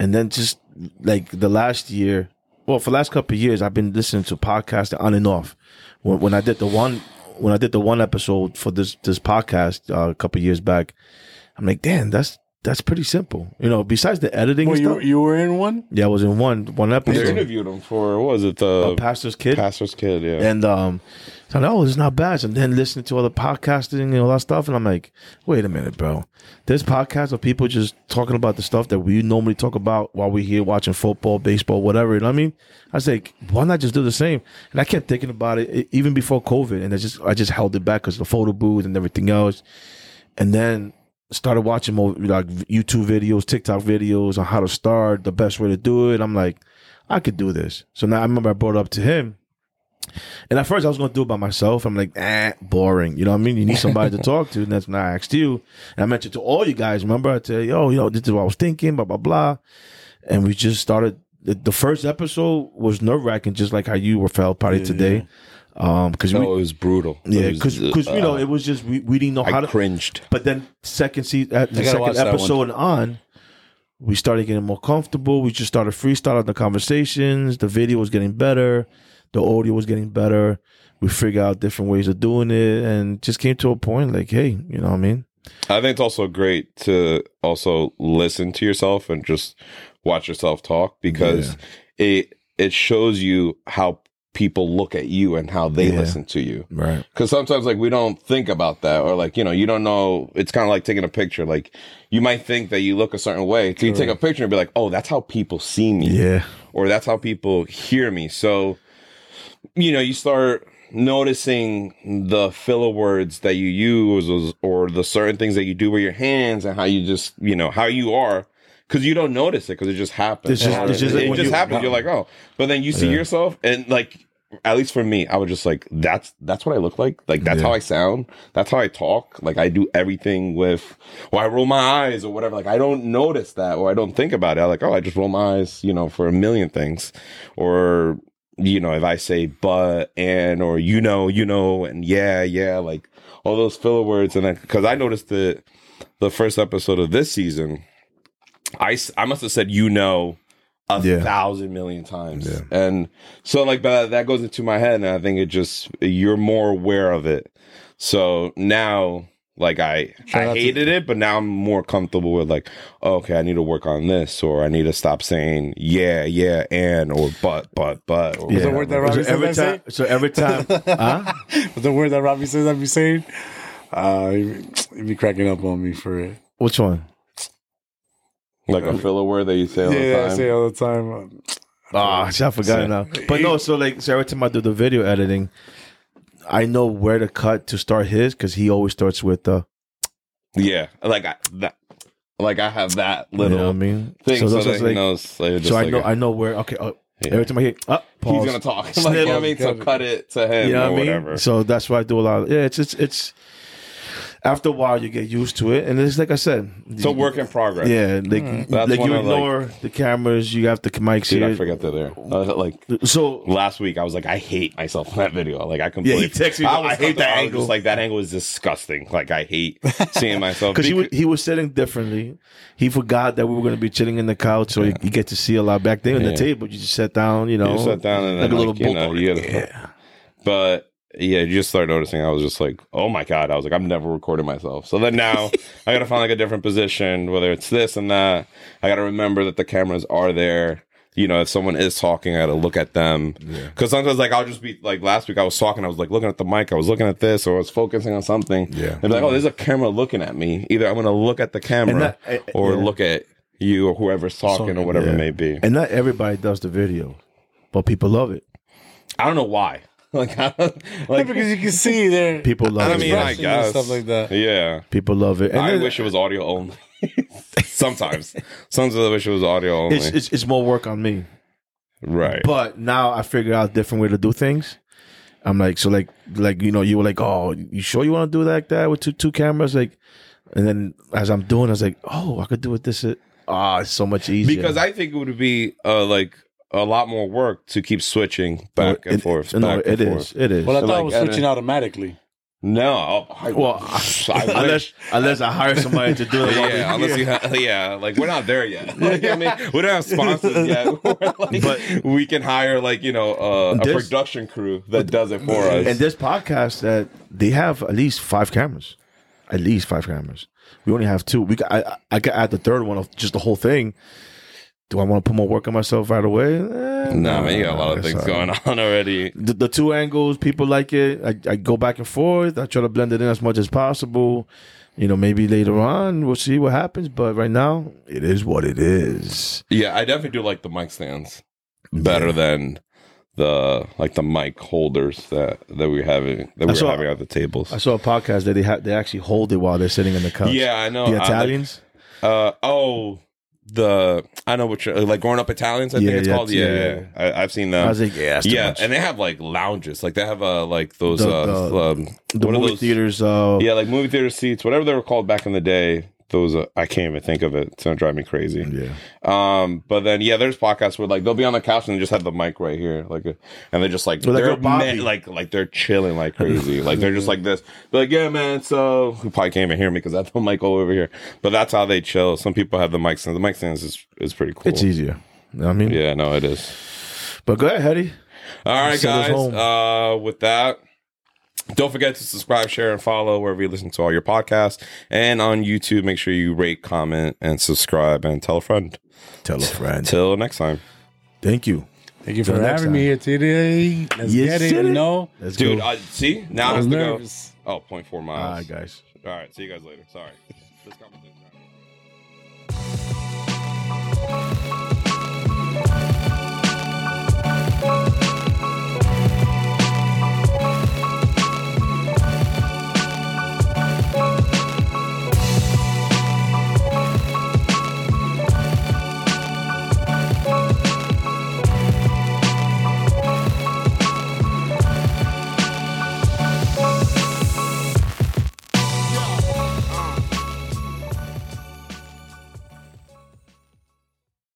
and then just like the last year, well, for the last couple of years, I've been listening to podcasting on and off. When, when I did the one, when I did the one episode for this this podcast uh, a couple of years back, I'm like, damn, that's that's pretty simple. You know, besides the editing Well, and you stuff. you were in one. yeah, I was in one one they episode. interviewed him for what was it the A pastor's kid. pastor's kid? Yeah, And um, so I'm like, oh, it's not bad. So then listening to all the podcasting and all that stuff, and I'm like, wait a minute, bro. There's podcasts of people just talking about the stuff that we normally talk about while we're here watching football, baseball, whatever. You know what I mean? I was like, why not just do the same? And I kept thinking about it even before COVID, and I just I just held it back because the photo booth and everything else. And then started watching more like YouTube videos, TikTok videos on how to start, the best way to do it. I'm like, I could do this. So now I remember I brought up to him. And at first, I was going to do it by myself. I'm like, eh, boring. You know what I mean? You need somebody to talk to. And that's when I asked you. And I mentioned to all you guys, remember? I tell you, oh, you know, this is what I was thinking, blah, blah, blah. And we just started. The, the first episode was nerve wracking, just like how you were felt probably today. Um, because No, we, it was brutal. yeah, It was, because you know, uh, it was just, we, we didn't know how to. cringed. But then second season, uh, the second that episode on, we started getting more comfortable. We just started freestyling the conversations. The video was getting better. The audio was getting better. We figured out different ways of doing it, and just came to a point like, hey, you know what I mean? I think it's also great to also listen to yourself and just watch yourself talk because it it shows you how people look at you and how they Yeah. listen to you. Right. Because sometimes, like, we don't think about that, or like, you know, you don't know. It's kind of like taking a picture. Like, you might think that you look a certain way, so you take a picture and be like, "Oh, that's how people see me," Yeah. or "That's how people hear me." So, you know, you start noticing the filler words that you use, or the certain things that you do with your hands, and how you just, you know, how you are. Because you don't notice it, because it just happens. It's just- it's just like it just you- happens. You're like, oh, but then you see Yeah. yourself, and like at least for me, I was just like, that's that's what I look like. Like that's Yeah. how I sound. That's how I talk. Like I do everything with, or I roll my eyes or whatever. Like I don't notice that, or I don't think about it. I like, oh, I just roll my eyes, you know, for a million things, or you know, if I say but and or you know, you know, and yeah, yeah, like all those filler words, and then because I noticed that the first episode of this season, I I must have said you know a Yeah. thousand million times. Yeah. And so like but that goes into my head and I think it just you're more aware of it. So now like I Shout I out to- hated it, but now I'm more comfortable with like, oh, okay, I need to work on this or I need to stop saying yeah, yeah, and or but, but, but. Or Yeah. the word that Robbie so says every I time, so every time, huh? the word that Robbie says I'd be saying, uh, he'd be cracking up on me for it. Which one? like a filler word that you say all yeah, the time. Yeah, I say all the time. um, Ah, shit, I forgot now. But no, so like, so every time I do the video editing, I know where to cut to start his because he always starts with the. yeah. Like I that like I have that You little know what I mean? thing so, those that like- knows like, so I know a- I know where. Okay, uh, Yeah. every time I hear, up, pause. he's gonna talk. like, Snip. you know what I mean? So cut it to him You know what I mean? whatever. So that's why I do a lot. Of, yeah, it's it's it's. After a while, you get used to it, and it's like I said, It's a work in progress. Yeah, like hmm. That's like you of, like- ignore the cameras, you have the mics Dude, I here. forget that there. I like So last week, I was like, I hate myself in that video. Like I Yeah, completely. he texted me, I, I hate that I angle. Just like that angle is disgusting. Like I hate seeing myself. because he was, Beca- he was sitting differently. He forgot that we were going to be chilling in the couch, so you, you get to see a lot back there on the table. You just sat down, you know, you sat down and like then, a little like, you know, you gotta, yeah. But yeah, you just start noticing. I was just like, oh my god. I was like, I'm never recording myself. So then now I gotta find like a different position, whether it's this and that. I gotta remember that the cameras are there. You know, if someone is talking, I gotta look at them. Because sometimes, like, I'll just be like last week, I was talking, I was like looking at the mic, I was looking at this, or I was focusing on something. Yeah. And be like, oh, there's a camera looking at me. Either I'm gonna look at the camera that- eh, or yeah. look at you or whoever's talking or whatever Yeah. it may be. And not everybody does the video, but people love it. I don't know why. Like, I don't, like because you can see there. People love I it. mean, I expressions and guess stuff like that. Yeah. people love it. And I then- wish it was audio only. Sometimes, sometimes I wish it was audio only. it's, it's it's more work on me. right. But now I figured out a different way to do things. I'm like, so like, like you know, you were like, oh, you sure you want to do it like that with two two cameras, like, and then as I'm doing, I was like, oh, I could do it this. Ah, it's so much easier because I think it would be uh, like a lot more work to keep switching back No, and it- forth. No, back and it forth. is. It is. Well, I thought Like, it was switching then- automatically. No, I, Well, I unless unless I hire somebody to do it. Yeah, unless here. you have, yeah, like we're not there yet. Like, I mean, we don't have sponsors yet. Like, But- we can hire like you know uh, a This- production crew that does it for us. And this podcast that they have at least five cameras, at least five cameras. We only have two. We got, I I could add the third one of just the whole thing. Do I want to put more work on myself right away? Eh, no, man, you got a lot of things going on already. The, the two angles, people like it. I, I go back and forth. I try to blend it in as much as possible. You know, maybe later on we'll see what happens. But right now, it is what it is. Yeah, I definitely do like the mic stands better than the like the mic holders that that we having that we were saw- having at the tables. I saw a podcast that they ha- they actually hold it while they're sitting in the couch. yeah, I know. the I like- Italians. uh, oh, the I know what you're like growing up Italians. I Yeah, think it's yeah, called. yeah, Yeah, yeah. I, I've seen them. I was like, yeah, yeah, and they have like lounges. Like they have uh like those The- uh the- um, the movie those- theaters. Uh, Yeah, like movie theater seats, whatever they were called back in the day. Those uh, I can't even think of it. It's gonna drive me crazy. yeah. Um, but then yeah, there's podcasts where like they'll be on the couch and they just have the mic right here, like, uh, and they're just like they're Bobby. like like they're chilling like crazy, like they're just like this. They're like, yeah, man. So who probably can't even hear me because I have the mic all over here. But that's how they chill. Some people have the mic stand. The mic stands is is pretty cool. It's easier. You know what I mean? Yeah, no, it is. But go ahead, Hedy. All right, guys. Uh, with that, don't forget to subscribe, share, and follow wherever you listen to all your podcasts. And on YouTube, make sure you rate, comment, and subscribe, and tell a friend. Tell a friend. Till next time, Thank you. Thank you Till for next having me time. here today. Let's Yes, get it. sir. You know, Let's dude. go. Uh, see now I I was have go. Oh, 0.4 miles. right, guys. All right. See you guys later. Sorry. This conversation-